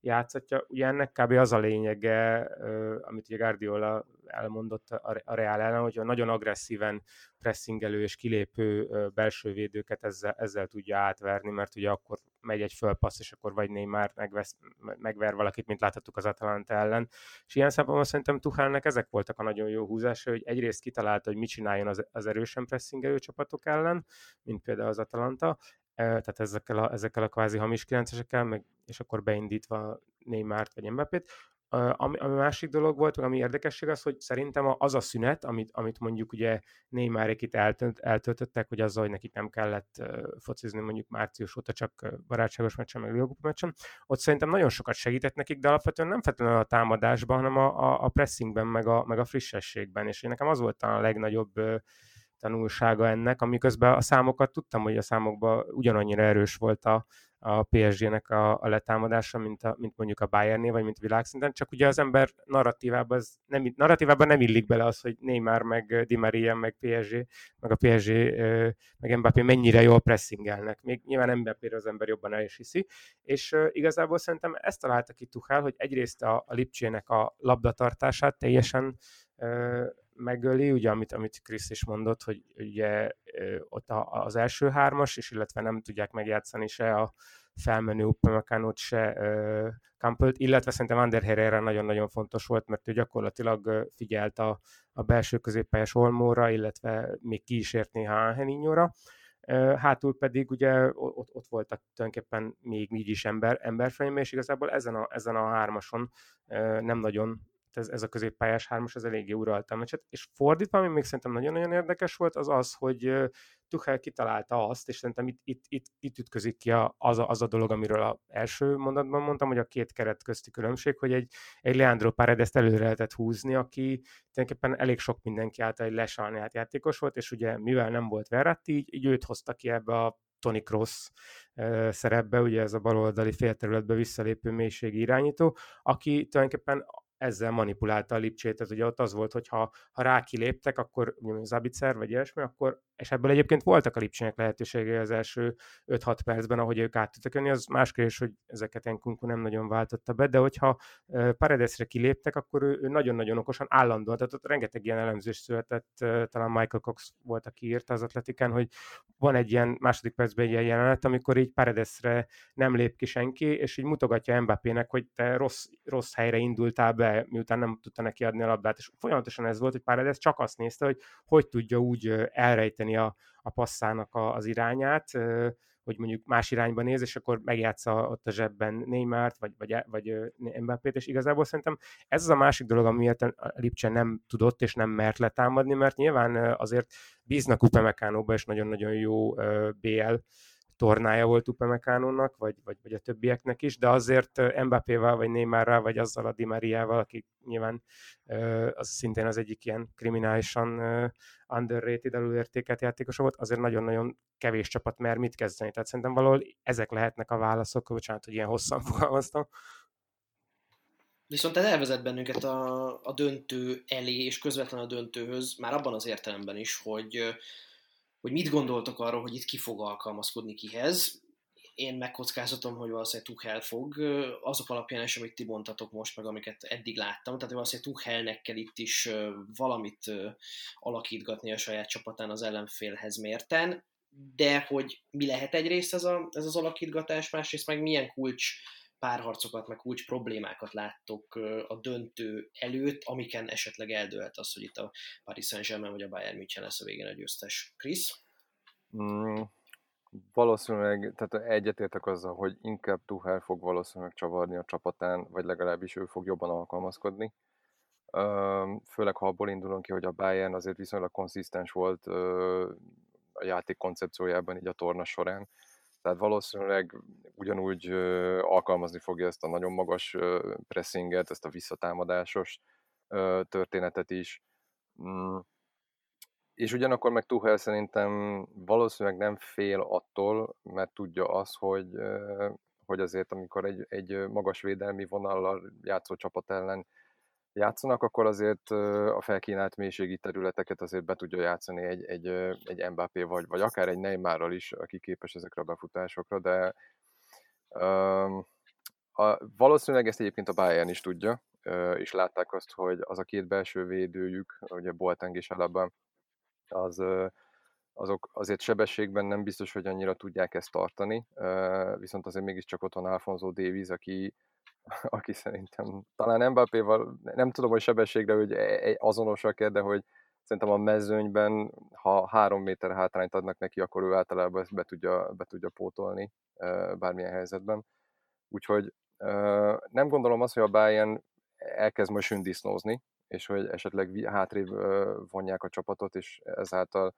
játszatja. Ugye ennek kb. az a lényege, uh, amit ugye Guardiola elmondott a, Real ellen, hogy nagyon agresszíven pressingelő és kilépő belső védőket ezzel, ezzel tudja átverni, mert ugye akkor megy egy fölpassz, és akkor vagy Neymar megvesz, megver valakit, mint láthattuk az Atalanta ellen. És ilyen szempontból szerintem Tuchelnek ezek voltak a nagyon jó húzása, hogy egyrészt kitalálta, hogy mit csináljon az, az erősen pressingelő csapatok ellen, mint például az Atalanta, tehát ezekkel a, ezekkel a kvázi hamis kilencesekkel, meg, és akkor beindítva Neymart vagy Mbappét. Ami, ami másik dolog volt, ami érdekesség az, hogy szerintem az a szünet, amit, amit mondjuk ugye Neymarék itt eltönt, eltöltöttek, hogy azzal, hogy nekik nem kellett focizni mondjuk március óta csak barátságos meccsen, meg Liga meccsen, ott szerintem nagyon sokat segített nekik, de alapvetően nem feltétlenül a támadásban, hanem a, a, a pressingben, meg a, meg a frissességben, és nekem az volt a legnagyobb tanulsága ennek, amiközben a számokat tudtam, hogy a számokban ugyanannyira erős volt a, a PSG-nek a, a letámadása, mint, a, mint mondjuk a Bayernnél, vagy mint világszinten, csak ugye az ember narratívában, az nem, narratívában nem illik bele az, hogy Neymar, meg Di Maria, meg PSG, meg a PSG, meg Mbappé mennyire jól pressingelnek. Még nyilván mbappé az ember jobban el is hiszi, és igazából szerintem ezt találta ki Tuchel, hogy egyrészt a, a Lipcsének a labdatartását teljesen megöli, ugye amit, amit Krisz is mondott, hogy ugye ott az első hármas, és illetve nem tudják megjátszani se a felmenő Upamecano-t, se Campbell-t, illetve szerintem Ander Herrera nagyon-nagyon fontos volt, mert ő gyakorlatilag figyelt a, a belső középpályás Olmóra, illetve még ki is ért néha Angelinho-ra. Hátul pedig ugye ott, ott voltak tulajdonképpen még így is ember, emberframe, és igazából ezen a, ezen a hármason nem nagyon ez, ez a középpályás hármas, az eléggé uralta a meccset. És fordítva, ami még szerintem nagyon-nagyon érdekes volt, az az, hogy Tuchel kitalálta azt, és szerintem itt, itt, itt, itt ütközik ki az, a, az a dolog, amiről az első mondatban mondtam, hogy a két keret közti különbség, hogy egy, egy Leandro Paredes előre lehetett húzni, aki tulajdonképpen elég sok mindenki által egy lesalniát játékos volt, és ugye mivel nem volt Verratti, így, így őt hozta ki ebbe a Tony Cross szerepbe, ugye ez a baloldali félterületbe visszalépő mélységi irányító, aki tulajdonképpen ezzel manipulálta a Lipcsét, tehát ugye ott az volt, hogy ha, ha rá kiléptek, akkor Zabicer vagy ilyesmi, akkor, és ebből egyébként voltak a Lipcsének lehetőségei az első 5-6 percben, ahogy ők át tudtak jönni, az más kérdés, hogy ezeket Enkunku nem nagyon váltotta be, de hogyha Paredesre kiléptek, akkor ő, ő nagyon-nagyon okosan állandóan, tehát ott rengeteg ilyen elemzés született, talán Michael Cox volt, aki írta az atletiken, hogy van egy ilyen második percben egy ilyen jelenet, amikor így Paredesre nem lép ki senki, és így mutogatja Mbappének, hogy te rossz, rossz helyre indultál be, miután nem tudta neki adni a labdát, és folyamatosan ez volt, hogy Paredes csak azt nézte, hogy hogy tudja úgy elrejteni a, a passzának a, az irányát, hogy mondjuk más irányba néz, és akkor megjátsza ott a zsebben Neymart, vagy, vagy, vagy Mbappét, és igazából szerintem ez az a másik dolog, amiért Lipcse nem tudott és nem mert letámadni, mert nyilván azért bíznak Upamecánóba, és nagyon-nagyon jó BL tornája volt Upamecánónak, vagy, vagy, vagy a többieknek is, de azért Mbappéval, vagy Neymarral, vagy azzal a Di Mariával, aki nyilván az szintén az egyik ilyen kriminálisan underrated, alulértékelt játékos volt, azért nagyon-nagyon kevés csapat mer mit kezdeni. Tehát szerintem valahol ezek lehetnek a válaszok, bocsánat, hogy ilyen hosszan fogalmaztam. Viszont ez elvezet bennünket a, a döntő elé, és közvetlenül a döntőhöz, már abban az értelemben is, hogy hogy mit gondoltok arról, hogy itt ki fog alkalmazkodni kihez. Én megkockáztatom, hogy valószínűleg Tuchel fog, azok alapján is, amit ti mondtatok most, meg amiket eddig láttam, tehát valószínűleg Tuchelnek kell itt is valamit alakítgatni a saját csapatán az ellenfélhez mérten, de hogy mi lehet egyrészt ez, a, ez az alakítgatás, másrészt meg milyen kulcs párharcokat, meg kulcs problémákat láttok a döntő előtt, amiken esetleg eldőlt az, hogy itt a Paris Saint-Germain vagy a Bayern München lesz a végén a győztes. Krisz? Mm, valószínűleg, tehát egyetértek azzal, hogy inkább Tuchel fog valószínűleg csavarni a csapatán, vagy legalábbis ő fog jobban alkalmazkodni. Főleg, ha abból indulunk ki, hogy a Bayern azért viszonylag konszisztens volt a játék koncepciójában így a torna során tehát valószínűleg ugyanúgy alkalmazni fogja ezt a nagyon magas pressinget, ezt a visszatámadásos történetet is. Mm. És ugyanakkor meg Tuchel szerintem valószínűleg nem fél attól, mert tudja azt, hogy, hogy azért amikor egy, egy magas védelmi vonallal játszó csapat ellen játszanak, akkor azért a felkínált mélységi területeket azért be tudja játszani egy, egy, egy Mbappé vagy, vagy akár egy Neymarral is, aki képes ezekre a befutásokra, de um, a, valószínűleg ezt egyébként a Bayern is tudja, és látták azt, hogy az a két belső védőjük, ugye Boateng és Alaba, az, azok azért sebességben nem biztos, hogy annyira tudják ezt tartani, viszont azért mégiscsak ott van Alfonso Davies, aki, aki szerintem talán Mbappéval, nem tudom, hogy sebességre hogy e, e, azonosak-e, de hogy szerintem a mezőnyben, ha három méter hátrányt adnak neki, akkor ő általában ezt be tudja, be tudja pótolni bármilyen helyzetben. Úgyhogy nem gondolom azt, hogy a Bayern elkezd majd sündisznózni, és hogy esetleg hátrébb vonják a csapatot, és ezáltal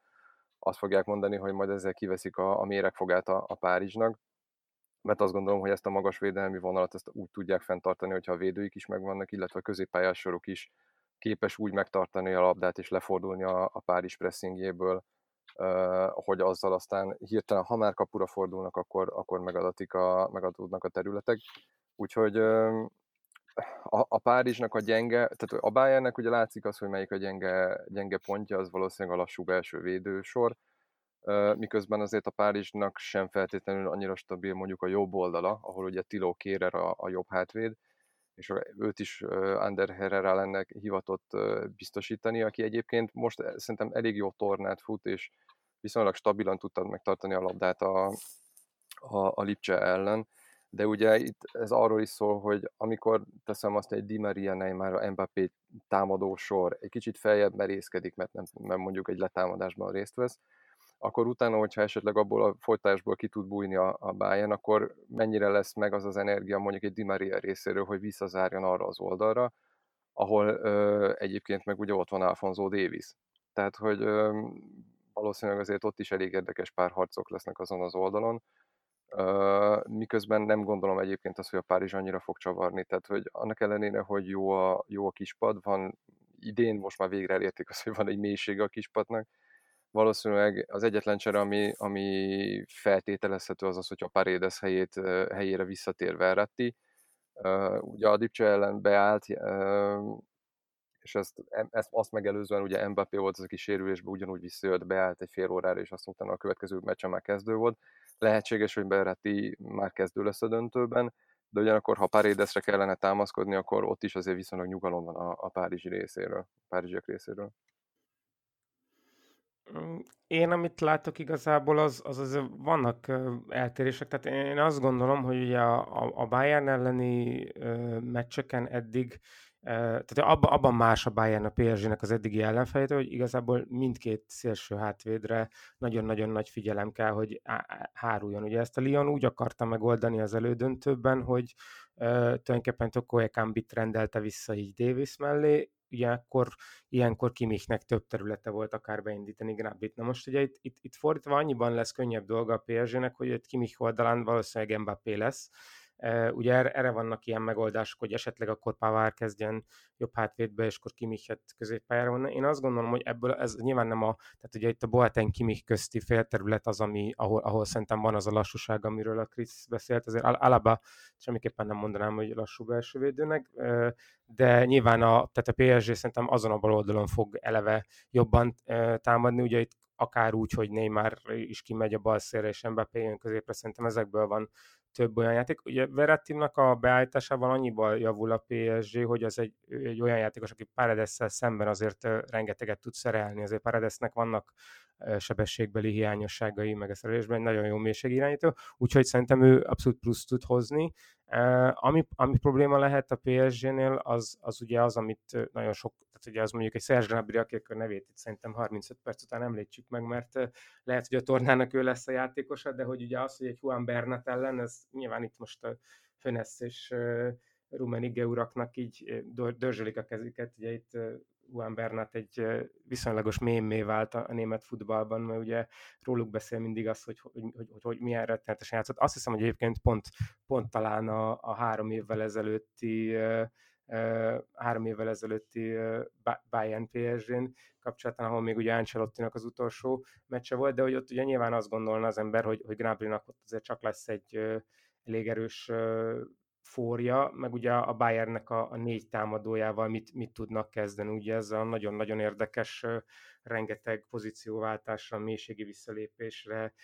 azt fogják mondani, hogy majd ezzel kiveszik a, a méregfogát a, a Párizsnak mert azt gondolom, hogy ezt a magas védelmi vonalat ezt úgy tudják fenntartani, hogyha a védőik is megvannak, illetve a középpályás sorok is képes úgy megtartani a labdát és lefordulni a, a Párizs pressingjéből, hogy azzal aztán hirtelen, ha már kapura fordulnak, akkor, akkor megadatik a, megadódnak a területek. Úgyhogy a, a Párizsnak a gyenge, tehát a Bayernnek ugye látszik az, hogy melyik a gyenge, gyenge pontja, az valószínűleg a lassú belső védősor, miközben azért a Párizsnak sem feltétlenül annyira stabil mondjuk a jobb oldala, ahol ugye Tilo Kérer a, a jobb hátvéd, és őt is Ander Herrera lenne hivatott biztosítani, aki egyébként most szerintem elég jó tornát fut, és viszonylag stabilan tudta megtartani a labdát a, a, a Lipcse ellen, de ugye itt ez arról is szól, hogy amikor teszem azt egy Di Maria Neymar, a Mbappé támadó sor egy kicsit feljebb merészkedik, mert, nem, mert mondjuk egy letámadásban részt vesz, akkor utána, hogyha esetleg abból a folytásból ki tud bújni a, a Bayern, akkor mennyire lesz meg az az energia mondjuk egy Di Maria részéről, hogy visszazárjon arra az oldalra, ahol ö, egyébként meg ugye ott van Alfonso Davis. Tehát, hogy ö, valószínűleg azért ott is elég érdekes párharcok lesznek azon az oldalon, ö, miközben nem gondolom egyébként azt, hogy a Párizs annyira fog csavarni, tehát hogy annak ellenére, hogy jó a, jó a kispad, van idén most már végre elérték azt, hogy van egy mélysége a kispadnak, valószínűleg az egyetlen csere, ami, ami feltételezhető az az, hogy a Paredes helyét, helyére visszatér Verratti. Ugye a Dipcse ellen beállt, és ezt, ezt, azt megelőzően ugye Mbappé volt az, aki sérülésbe ugyanúgy visszajött, beállt egy fél órára, és azt utána a következő meccsen már kezdő volt. Lehetséges, hogy Berretti már kezdő lesz a döntőben, de ugyanakkor, ha Paredesre kellene támaszkodni, akkor ott is azért viszonylag nyugalom van a, a párizsi részéről, a párizsiak részéről. Én, amit látok igazából, az, az, az vannak eltérések. Tehát én azt gondolom, hogy ugye a, a Bayern elleni meccseken eddig tehát abban, abban más a Bayern a PSG-nek az eddigi ellenfelétől, hogy igazából mindkét szélső hátvédre nagyon-nagyon nagy figyelem kell, hogy háruljon. Ugye ezt a Lyon úgy akarta megoldani az elődöntőben, hogy tulajdonképpen Toko Ekambit rendelte vissza így Davis mellé, ugye akkor ilyenkor Kimichnek több területe volt akár beindítani Gnabryt. Na most ugye itt, itt, itt fordítva annyiban lesz könnyebb dolga a PSG-nek, hogy itt Kimich oldalán valószínűleg Mbappé lesz, Ugye erre vannak ilyen megoldások, hogy esetleg akkor Pavár kezdjen jobb hátvédbe, és akkor Kimichet középpályára van. Én azt gondolom, hogy ebből ez nyilván nem a, tehát ugye itt a Boateng Kimich közti félterület az, ami, ahol, ahol szerintem van az a lassúság, amiről a Krisz beszélt, azért Alaba semmiképpen nem mondanám, hogy lassú belső védőnek, de nyilván a, tehát a PSG szerintem azon a bal oldalon fog eleve jobban támadni, ugye itt akár úgy, hogy Neymar is kimegy a bal szélre, és Mbappé jön középre, szerintem ezekből van több olyan játék. Ugye Verettinak a beállításával annyiban javul a PSG, hogy az egy, egy olyan játékos, aki paredes szemben azért rengeteget tud szerelni. Azért Paredesnek vannak sebességbeli hiányosságai, meg a szerelésben egy nagyon jó mélységirányító, úgyhogy szerintem ő abszolút plusz tud hozni. Ami, ami probléma lehet a PSG-nél, az, az ugye az, amit nagyon sok, tehát ugye az mondjuk egy Serge Gnabry, aki a nevét itt szerintem 35 perc után említsük meg, mert lehet, hogy a tornának ő lesz a játékosa, de hogy ugye az, hogy egy Juan Bernat ellen, ez nyilván itt most a Fönesz és Rumenige uraknak így dörzsölik a kezüket, ugye itt Juan Bernat egy viszonylagos mémé vált a, német futballban, mert ugye róluk beszél mindig az, hogy, hogy, hogy, hogy, hogy milyen rettenetesen játszott. Azt hiszem, hogy egyébként pont, pont talán a, a három évvel ezelőtti három évvel ezelőtti Bayern PSG-n kapcsolatban, ahol még ugye Ancelottinak az utolsó meccse volt, de hogy ott ugye nyilván azt gondolna az ember, hogy, hogy Gnabrynak ott azért csak lesz egy elég erős fória, meg ugye a Bayernnek a, a négy támadójával mit, mit tudnak kezdeni. Ugye ez a nagyon-nagyon érdekes, rengeteg pozícióváltásra, mélységi visszalépésre,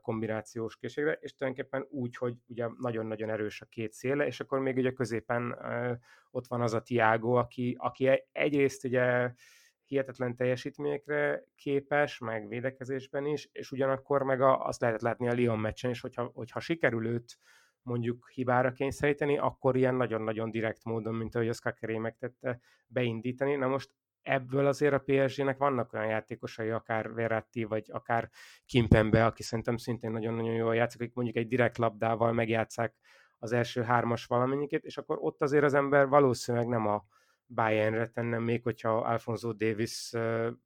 kombinációs készségre, és tulajdonképpen úgy, hogy ugye nagyon-nagyon erős a két széle, és akkor még ugye középen ott van az a Tiago, aki, aki e, egyrészt ugye hihetetlen teljesítményekre képes, meg védekezésben is, és ugyanakkor meg a, azt lehetett látni a Lyon meccsen is, hogyha, hogyha sikerül őt mondjuk hibára kényszeríteni, akkor ilyen nagyon-nagyon direkt módon, mint ahogy az Kakeré megtette, beindítani. Na most ebből azért a PSG-nek vannak olyan játékosai, akár Verratti, vagy akár Kimpembe, aki szerintem szintén nagyon-nagyon jól játszik, akik mondjuk egy direkt labdával megjátszák az első hármas valamennyikét, és akkor ott azért az ember valószínűleg nem a Bayernre tennem még, hogyha Alfonso Davis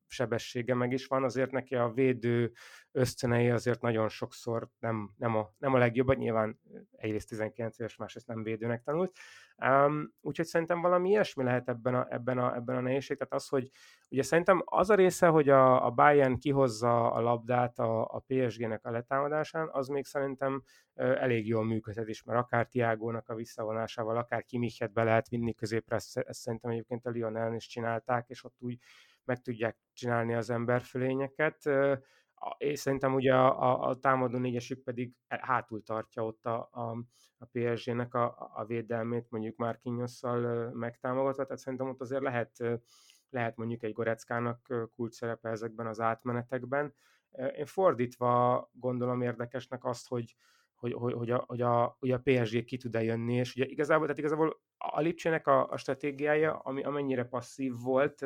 sebessége meg is van, azért neki a védő ösztönei azért nagyon sokszor nem, nem, a, nem a legjobb, nyilván egyrészt 19 éves, másrészt nem védőnek tanult. Um, úgyhogy szerintem valami ilyesmi lehet ebben a, ebben a, ebben a nehézség. Tehát az, hogy ugye szerintem az a része, hogy a, a Bayern kihozza a labdát a, a PSG-nek a letámadásán, az még szerintem elég jól működhet is, mert akár Tiágónak a visszavonásával, akár Kimichet be lehet vinni középre, ezt, ezt szerintem egyébként a Lionel is csinálták, és ott úgy meg tudják csinálni az emberfölényeket. És szerintem ugye a, a, a támadó négyesük pedig e, hátul tartja ott a, a, a PSG-nek a, a védelmét, mondjuk már Kinyosszal megtámogatva, tehát szerintem ott azért lehet, lehet mondjuk egy Goreckának kult szerepe ezekben az átmenetekben. Én fordítva gondolom érdekesnek azt, hogy, hogy, hogy, hogy, a, hogy, a, hogy a PSG ki tud-e jönni, és ugye igazából, tehát igazából a Lipcsének a, a stratégiája, ami amennyire passzív volt,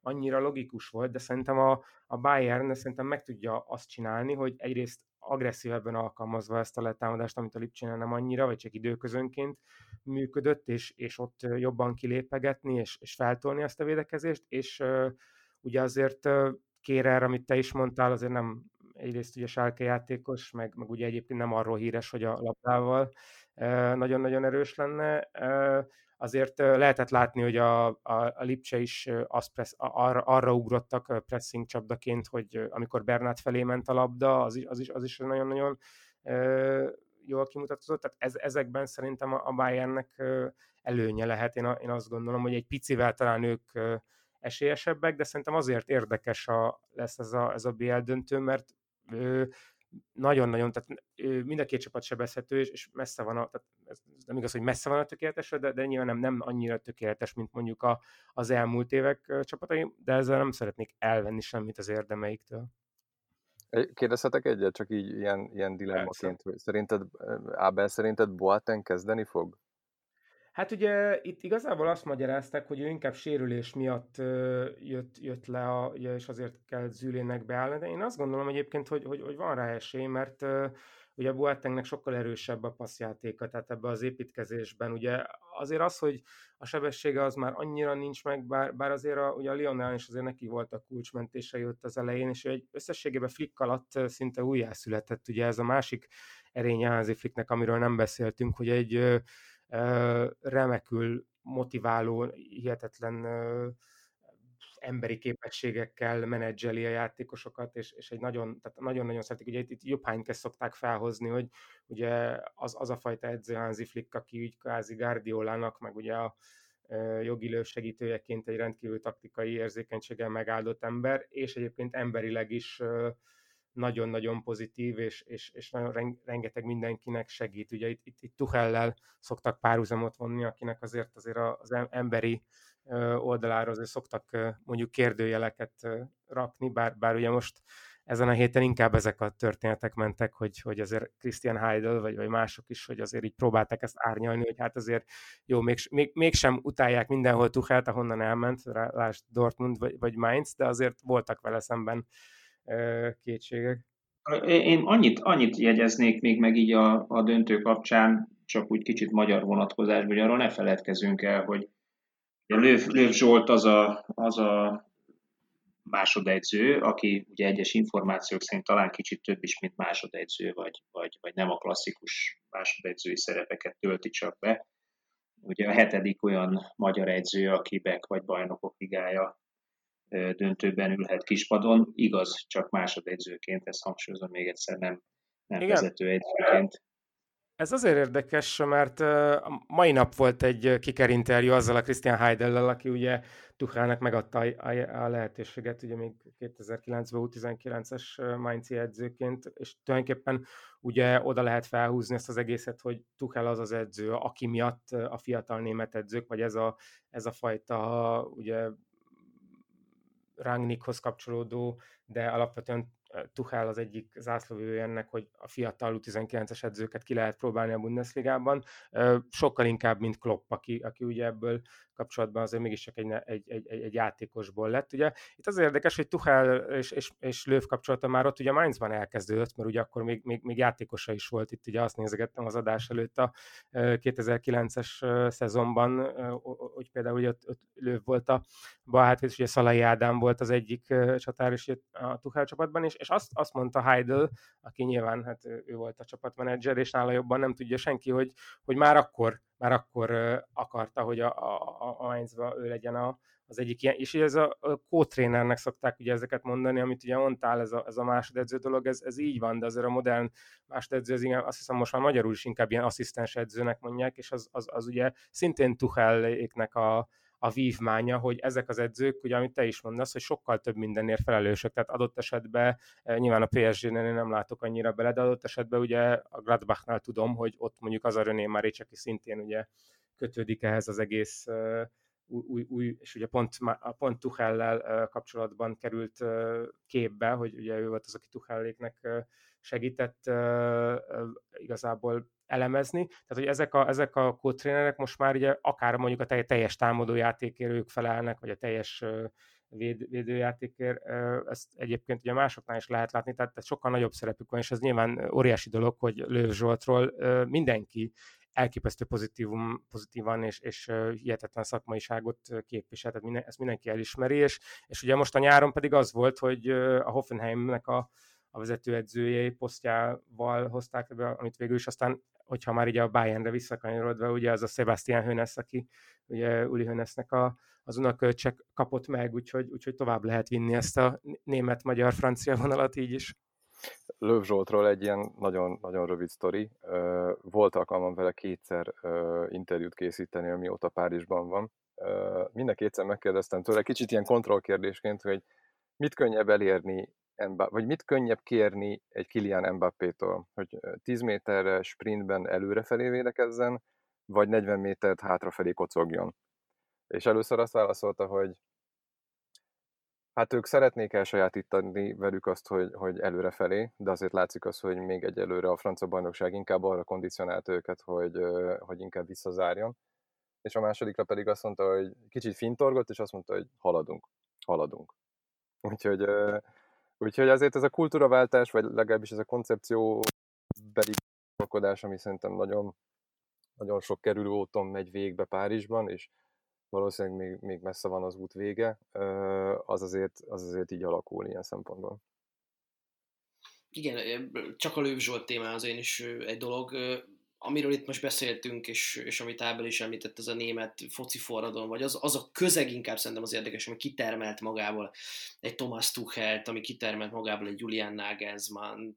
annyira logikus volt, de szerintem a, a Bayern szerintem meg tudja azt csinálni, hogy egyrészt agresszívebben alkalmazva ezt a letámadást, amit a Lipcsénél nem annyira, vagy csak időközönként működött, és, és ott jobban kilépegetni, és, és feltolni ezt a védekezést, és uh, ugye azért uh, Kérer, amit te is mondtál, azért nem egyrészt ugye Sálke játékos, meg, meg ugye egyébként nem arról híres, hogy a labdával nagyon-nagyon erős lenne. Azért lehetett látni, hogy a, a, a Lipcse is az pressz, arra, arra ugrottak pressing csapdaként, hogy amikor Bernát felé ment a labda, az is, az is, az is nagyon-nagyon jól kimutatott. Tehát ez, ezekben szerintem a Bayernnek előnye lehet. Én, a, én azt gondolom, hogy egy picivel talán ők esélyesebbek, de szerintem azért érdekes a, lesz ez a, ez a BL döntő, mert nagyon-nagyon, tehát mind a két csapat sebezhető, és, és messze van, a, tehát ez nem igaz, hogy messze van a tökéletes, de, de nyilván nem, nem annyira tökéletes, mint mondjuk a, az elmúlt évek csapatai, de ezzel nem szeretnék elvenni semmit az érdemeiktől. Kérdezhetek egyet, csak így ilyen, ilyen dilemmaként, hogy szerinted, Ábel szerinted Boateng kezdeni fog? Hát ugye itt igazából azt magyarázták, hogy ő inkább sérülés miatt jött, jött le, a, és azért kell Zülének beállni, de én azt gondolom egyébként, hogy, hogy, hogy van rá esély, mert ugye Boatengnek sokkal erősebb a passzjátéka, tehát ebbe az építkezésben. Ugye azért az, hogy a sebessége az már annyira nincs meg, bár, bár azért a, ugye a Lionel is azért neki volt a kulcsmentése ott az elején, és egy összességében flick alatt szinte újjászületett. Ugye ez a másik erénye Hansi Flicknek, amiről nem beszéltünk, hogy egy remekül motiváló, hihetetlen emberi képességekkel menedzseli a játékosokat, és, és egy nagyon, tehát nagyon-nagyon szeretik, ugye itt, itt jobb szokták felhozni, hogy ugye az, az a fajta edző Hansi Flick, aki úgy kvázi Guardiolának, meg ugye a jogi segítőjeként egy rendkívül taktikai érzékenységgel megáldott ember, és egyébként emberileg is nagyon-nagyon pozitív, és, és, és nagyon rengeteg mindenkinek segít. Ugye itt, itt, itt Tuchellel szoktak párhuzamot vonni, akinek azért azért az emberi oldalára azért szoktak mondjuk kérdőjeleket rakni, bár, bár ugye most ezen a héten inkább ezek a történetek mentek, hogy, hogy azért Christian Heidel, vagy, vagy mások is, hogy azért így próbálták ezt árnyalni, hogy hát azért jó, még, még, mégsem utálják mindenhol Tuchelt, ahonnan elment, lásd Dortmund vagy, vagy Mainz, de azért voltak vele szemben kétségek. Én annyit, annyit jegyeznék még meg így a, a döntő kapcsán, csak úgy kicsit magyar vonatkozásban, hogy arról ne feledkezünk el, hogy Löv, Löv Zsolt az a, az a másodegyző, aki ugye egyes információk szerint talán kicsit több is, mint másodegyző, vagy, vagy, vagy nem a klasszikus másodegyzői szerepeket tölti csak be. Ugye a hetedik olyan magyar edző, aki Beck vagy Bajnokok ligája döntőben ülhet kispadon, igaz, csak másodegyzőként, ezt hangsúlyozom még egyszer, nem, nem Igen. vezetőegyzőként. Ez azért érdekes, mert mai nap volt egy kikerinterjú azzal a Christian Heidellel, aki ugye Tuchelnek megadta a lehetőséget, ugye még 2009-ben U19-es Mainzi edzőként, és tulajdonképpen ugye oda lehet felhúzni ezt az egészet, hogy Tuchel az az edző, aki miatt a fiatal német edzők, vagy ez a, ez a fajta ugye Rangnickhoz kapcsolódó, de alapvetően Tuchel az egyik zászlóvője ennek, hogy a fiatal U19-es edzőket ki lehet próbálni a Bundesligában, sokkal inkább, mint Klopp, aki, aki ugye ebből kapcsolatban azért mégiscsak egy, egy, egy, egy, játékosból lett. Ugye itt az érdekes, hogy Tuchel és, és, és Löw kapcsolata már ott ugye Mainzban elkezdődött, mert ugye akkor még, még, még játékosa is volt, itt ugye azt nézegettem az adás előtt a 2009-es szezonban, hogy például ugye ott, ott Löw volt a Bahát, és ugye Szalai Ádám volt az egyik csatár is a Tuchel csapatban, és, és azt, azt mondta Heidel, aki nyilván hát ő volt a csapatmenedzser, és nála jobban nem tudja senki, hogy, hogy már akkor már akkor akarta, hogy a, a, a Mainzba ő legyen a, az egyik ilyen, és ez a, a co-trénernek szokták ugye ezeket mondani, amit ugye mondtál, ez a, ez a másodedző dolog, ez, ez így van, de azért a modern másodedző, az igen, azt hiszem most már magyarul is inkább ilyen asszisztens edzőnek mondják, és az, az, az ugye szintén Tucheléknek a, a vívmánya, hogy ezek az edzők, ugye amit te is mondasz, hogy sokkal több mindenért felelősök, tehát adott esetben, eh, nyilván a PSG-nél nem látok annyira bele, de adott esetben ugye a Gladbachnál tudom, hogy ott mondjuk az a René Maric, aki szintén ugye kötődik ehhez az egész uh, új, új, és ugye pont, pont Tuchellel uh, kapcsolatban került képbe, hogy ugye ő volt az, aki Tuchelléknek segített igazából elemezni. Tehát, hogy ezek a, ezek a kódtrénerek most már ugye akár mondjuk a teljes támadó játékért ők felelnek, vagy a teljes véd, védőjátékért, ezt egyébként ugye másoknál is lehet látni, tehát, tehát sokkal nagyobb szerepük van, és ez nyilván óriási dolog, hogy Lőv Zsoltról mindenki elképesztő pozitívum, pozitívan és, és hihetetlen szakmaiságot képvisel, tehát minden, ezt mindenki elismeri, és, és ugye most a nyáron pedig az volt, hogy a Hoffenheimnek a, a vezetőedzőjei posztjával hozták be, amit végül is aztán hogyha már így a Bayernre visszakanyarodva, ugye az a Sebastian Hönes, aki ugye Uli Hönesnek a, az unokölcsek kapott meg, úgyhogy, úgyhogy tovább lehet vinni ezt a német-magyar-francia vonalat így is. Löv Zsoltról egy ilyen nagyon, nagyon rövid sztori. Volt alkalmam vele kétszer interjút készíteni, amióta Párizsban van. Minden kétszer megkérdeztem tőle, kicsit ilyen kontrollkérdésként, hogy mit könnyebb elérni Mbappé, vagy mit könnyebb kérni egy Kilian Mbappé-tól, hogy 10 méterre sprintben előrefelé védekezzen, vagy 40 métert hátrafelé kocogjon. És először azt válaszolta, hogy hát ők szeretnék elsajátítani velük azt, hogy, hogy előrefelé, de azért látszik az, hogy még egyelőre a francia bajnokság inkább arra kondicionált őket, hogy, hogy inkább visszazárjon. és a másodikra pedig azt mondta, hogy kicsit fintorgott, és azt mondta, hogy haladunk, haladunk. Úgyhogy, úgyhogy azért ez a kultúraváltás, vagy legalábbis ez a koncepció beli ami szerintem nagyon, nagyon sok kerülő úton megy végbe Párizsban, és valószínűleg még, még messze van az út vége, az azért, az azért így alakul ilyen szempontból. Igen, csak a Lőv Zsolt témához én is egy dolog amiről itt most beszéltünk, és, és amit Ábel is említett, ez a német foci forradalom, vagy az, az a közeg inkább szerintem az érdekes, ami kitermelt magából egy Thomas Tuchelt, ami kitermelt magából egy Julian Nagelsmann,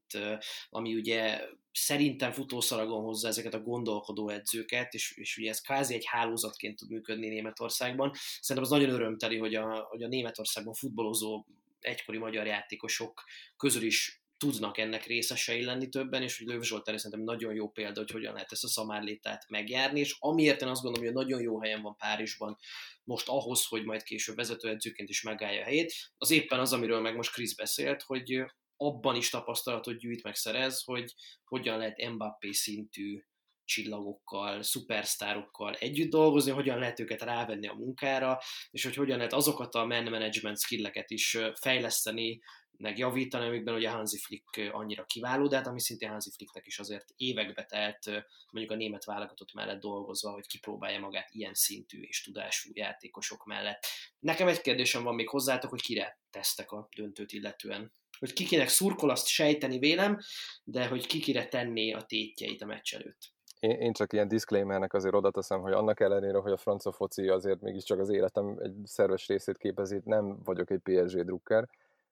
ami ugye szerintem futószalagon hozza ezeket a gondolkodó edzőket, és, és ugye ez kvázi egy hálózatként tud működni Németországban. Szerintem az nagyon örömteli, hogy a, hogy a Németországban futballozó egykori magyar játékosok közül is tudnak ennek részesei lenni többen, és hogy Lőv Zsolt szerintem nagyon jó példa, hogy hogyan lehet ezt a szamárlétát megjárni, és amiért én azt gondolom, hogy nagyon jó helyen van Párizsban most ahhoz, hogy majd később vezetőedzőként is megállja a helyét, az éppen az, amiről meg most Krisz beszélt, hogy abban is tapasztalatot gyűjt meg szerez, hogy hogyan lehet Mbappé szintű csillagokkal, szupersztárokkal együtt dolgozni, hogyan lehet őket rávenni a munkára, és hogy hogyan lehet azokat a man management skilleket is fejleszteni, meg javítani, amikben ugye Hansi Flick annyira kiváló, de hát ami szintén Hansi Flicknek is azért évekbe telt, mondjuk a német válogatott mellett dolgozva, hogy kipróbálja magát ilyen szintű és tudású játékosok mellett. Nekem egy kérdésem van még hozzátok, hogy kire tesztek a döntőt illetően. Hogy kikinek szurkol, azt sejteni vélem, de hogy kikire tenné a tétjeit a meccs előtt én, csak ilyen disclaimernek azért oda teszem, hogy annak ellenére, hogy a francia foci azért mégiscsak az életem egy szerves részét képezi, nem vagyok egy PSG drukker.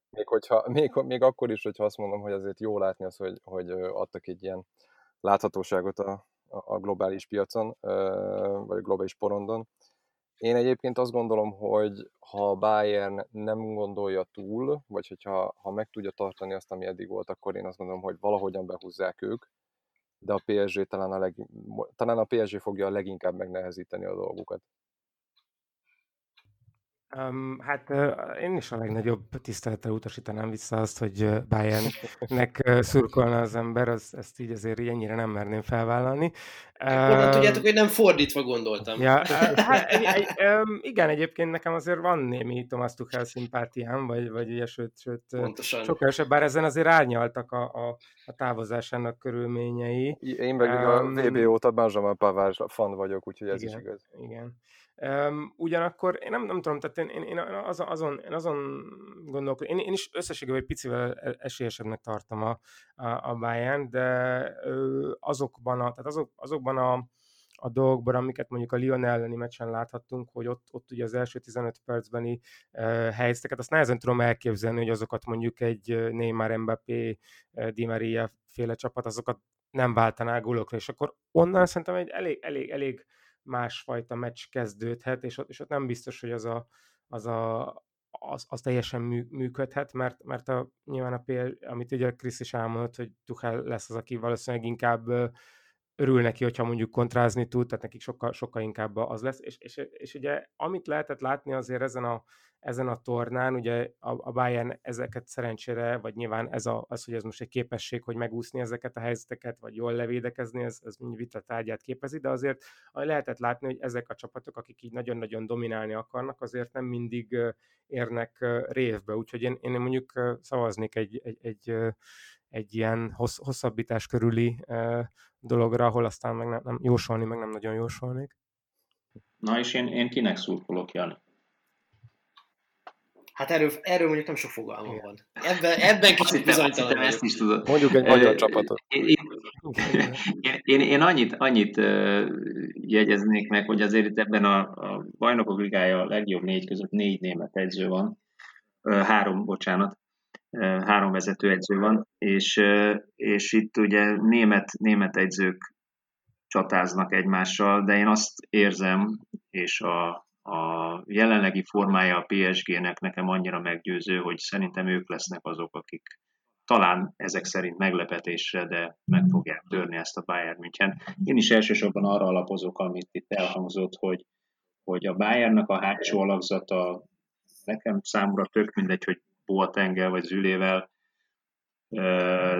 Még, hogyha, még, még akkor is, hogyha azt mondom, hogy azért jó látni az, hogy, hogy adtak egy ilyen láthatóságot a, a globális piacon, vagy a globális porondon. Én egyébként azt gondolom, hogy ha Bayern nem gondolja túl, vagy hogyha ha meg tudja tartani azt, ami eddig volt, akkor én azt gondolom, hogy valahogyan behúzzák ők, de a PSG talán a, leg, talán a PSG fogja a leginkább megnehezíteni a dolgukat. Um, hát uh, én is a legnagyobb tisztelettel utasítanám vissza azt, hogy Bayernnek uh, szurkolna az ember, az, ezt így azért így ennyire nem merném felvállalni. Honnan tudjátok, hogy nem fordítva gondoltam. Ja, hát, egy, egy, um, igen, egyébként nekem azért van némi Thomas Tuchel szimpátiám, vagy, vagy ugye, sőt, sőt Pontosan. sokkal esebb, bár ezen azért árnyaltak a, a, a távozásának körülményei. Én meg um, a VB óta Benjamin Pavard fan vagyok, úgyhogy ez igen, is igaz. Igen. Um, ugyanakkor én nem, nem tudom, tehát én, én, én azon, azon, én azon gondolkodom, én, én is összességében egy picivel e, esélyesebbnek tartom a, a, a Bayern, de azokban, a, tehát azok, azokban a, a dolgokban, amiket mondjuk a Lyon elleni meccsen láthattunk, hogy ott, ott ugye az első 15 percbeni uh, helyzeteket, azt nehezen tudom elképzelni, hogy azokat mondjuk egy Neymar, Mbappé, Di Maria féle csapat, azokat nem váltaná gólokra, és akkor onnan szerintem egy elég, elég, elég másfajta meccs kezdődhet, és ott, és ott nem biztos, hogy az a, az, a, az, az teljesen mű, működhet, mert, mert a, nyilván a PL, amit ugye Krisz is elmondott, hogy Tuchel lesz az, aki valószínűleg inkább örül neki, hogyha mondjuk kontrázni tud, tehát nekik sokkal, sokkal inkább az lesz, és, és, és ugye amit lehetett látni azért ezen a, ezen a tornán, ugye a, a Bayern ezeket szerencsére, vagy nyilván ez a, az, hogy ez most egy képesség, hogy megúszni ezeket a helyzeteket, vagy jól levédekezni, ez, ez mind vita tárgyát képezi, de azért lehetett látni, hogy ezek a csapatok, akik így nagyon-nagyon dominálni akarnak, azért nem mindig érnek révbe, úgyhogy én, én mondjuk szavaznék egy, egy, egy, egy ilyen hossz, hosszabbítás körüli dologra, ahol aztán meg nem, nem jósolni, meg nem nagyon jósolnék. Na és én, én kinek szurkolok, Jani? Hát erről, erről mondjuk nem sok fogalmam van. Ebben, ebben kicsit bizonytalan ezt is tudod. Mondjuk egy magyar csapatot. Én, én, én, én annyit, annyit jegyeznék meg, hogy azért itt ebben a, a bajnokok ligája a legjobb négy között négy német edző van. Három, bocsánat. Három vezető edző van, és, és itt ugye német, német edzők csatáznak egymással, de én azt érzem, és a, a jelenlegi formája a PSG-nek nekem annyira meggyőző, hogy szerintem ők lesznek azok, akik talán ezek szerint meglepetésre, de meg fogják törni ezt a Bayern München. Én is elsősorban arra alapozok, amit itt elhangzott, hogy, hogy a Bayernnek a hátsó alakzata nekem számomra tök mindegy, hogy Boatengel vagy Zülével,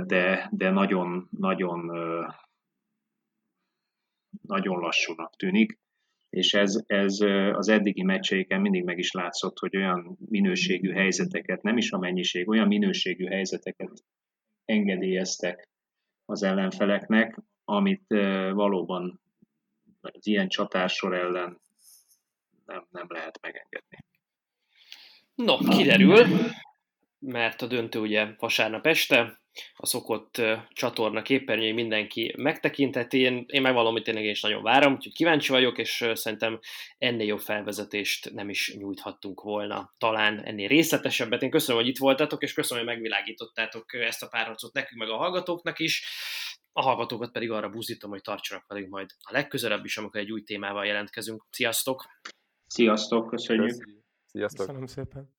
de, de nagyon, nagyon, nagyon lassúnak tűnik és ez, ez az eddigi meccseiken mindig meg is látszott, hogy olyan minőségű helyzeteket, nem is a mennyiség, olyan minőségű helyzeteket engedélyeztek az ellenfeleknek, amit valóban az ilyen csatásor ellen nem, nem lehet megengedni. No, kiderül, mert a döntő ugye vasárnap este, a szokott csatorna képernyői mindenki megtekinteti. Én, én megvallom, hogy tényleg én is nagyon várom, úgyhogy kíváncsi vagyok, és szerintem ennél jobb felvezetést nem is nyújthattunk volna. Talán ennél részletesebbet. Én köszönöm, hogy itt voltatok, és köszönöm, hogy megvilágítottátok ezt a párharcot nekünk, meg a hallgatóknak is. A hallgatókat pedig arra buzdítom, hogy tartsanak velünk majd a legközelebb is, amikor egy új témával jelentkezünk. Sziasztok! Sziasztok, köszönjük! Sziasztok! Köszönöm szépen!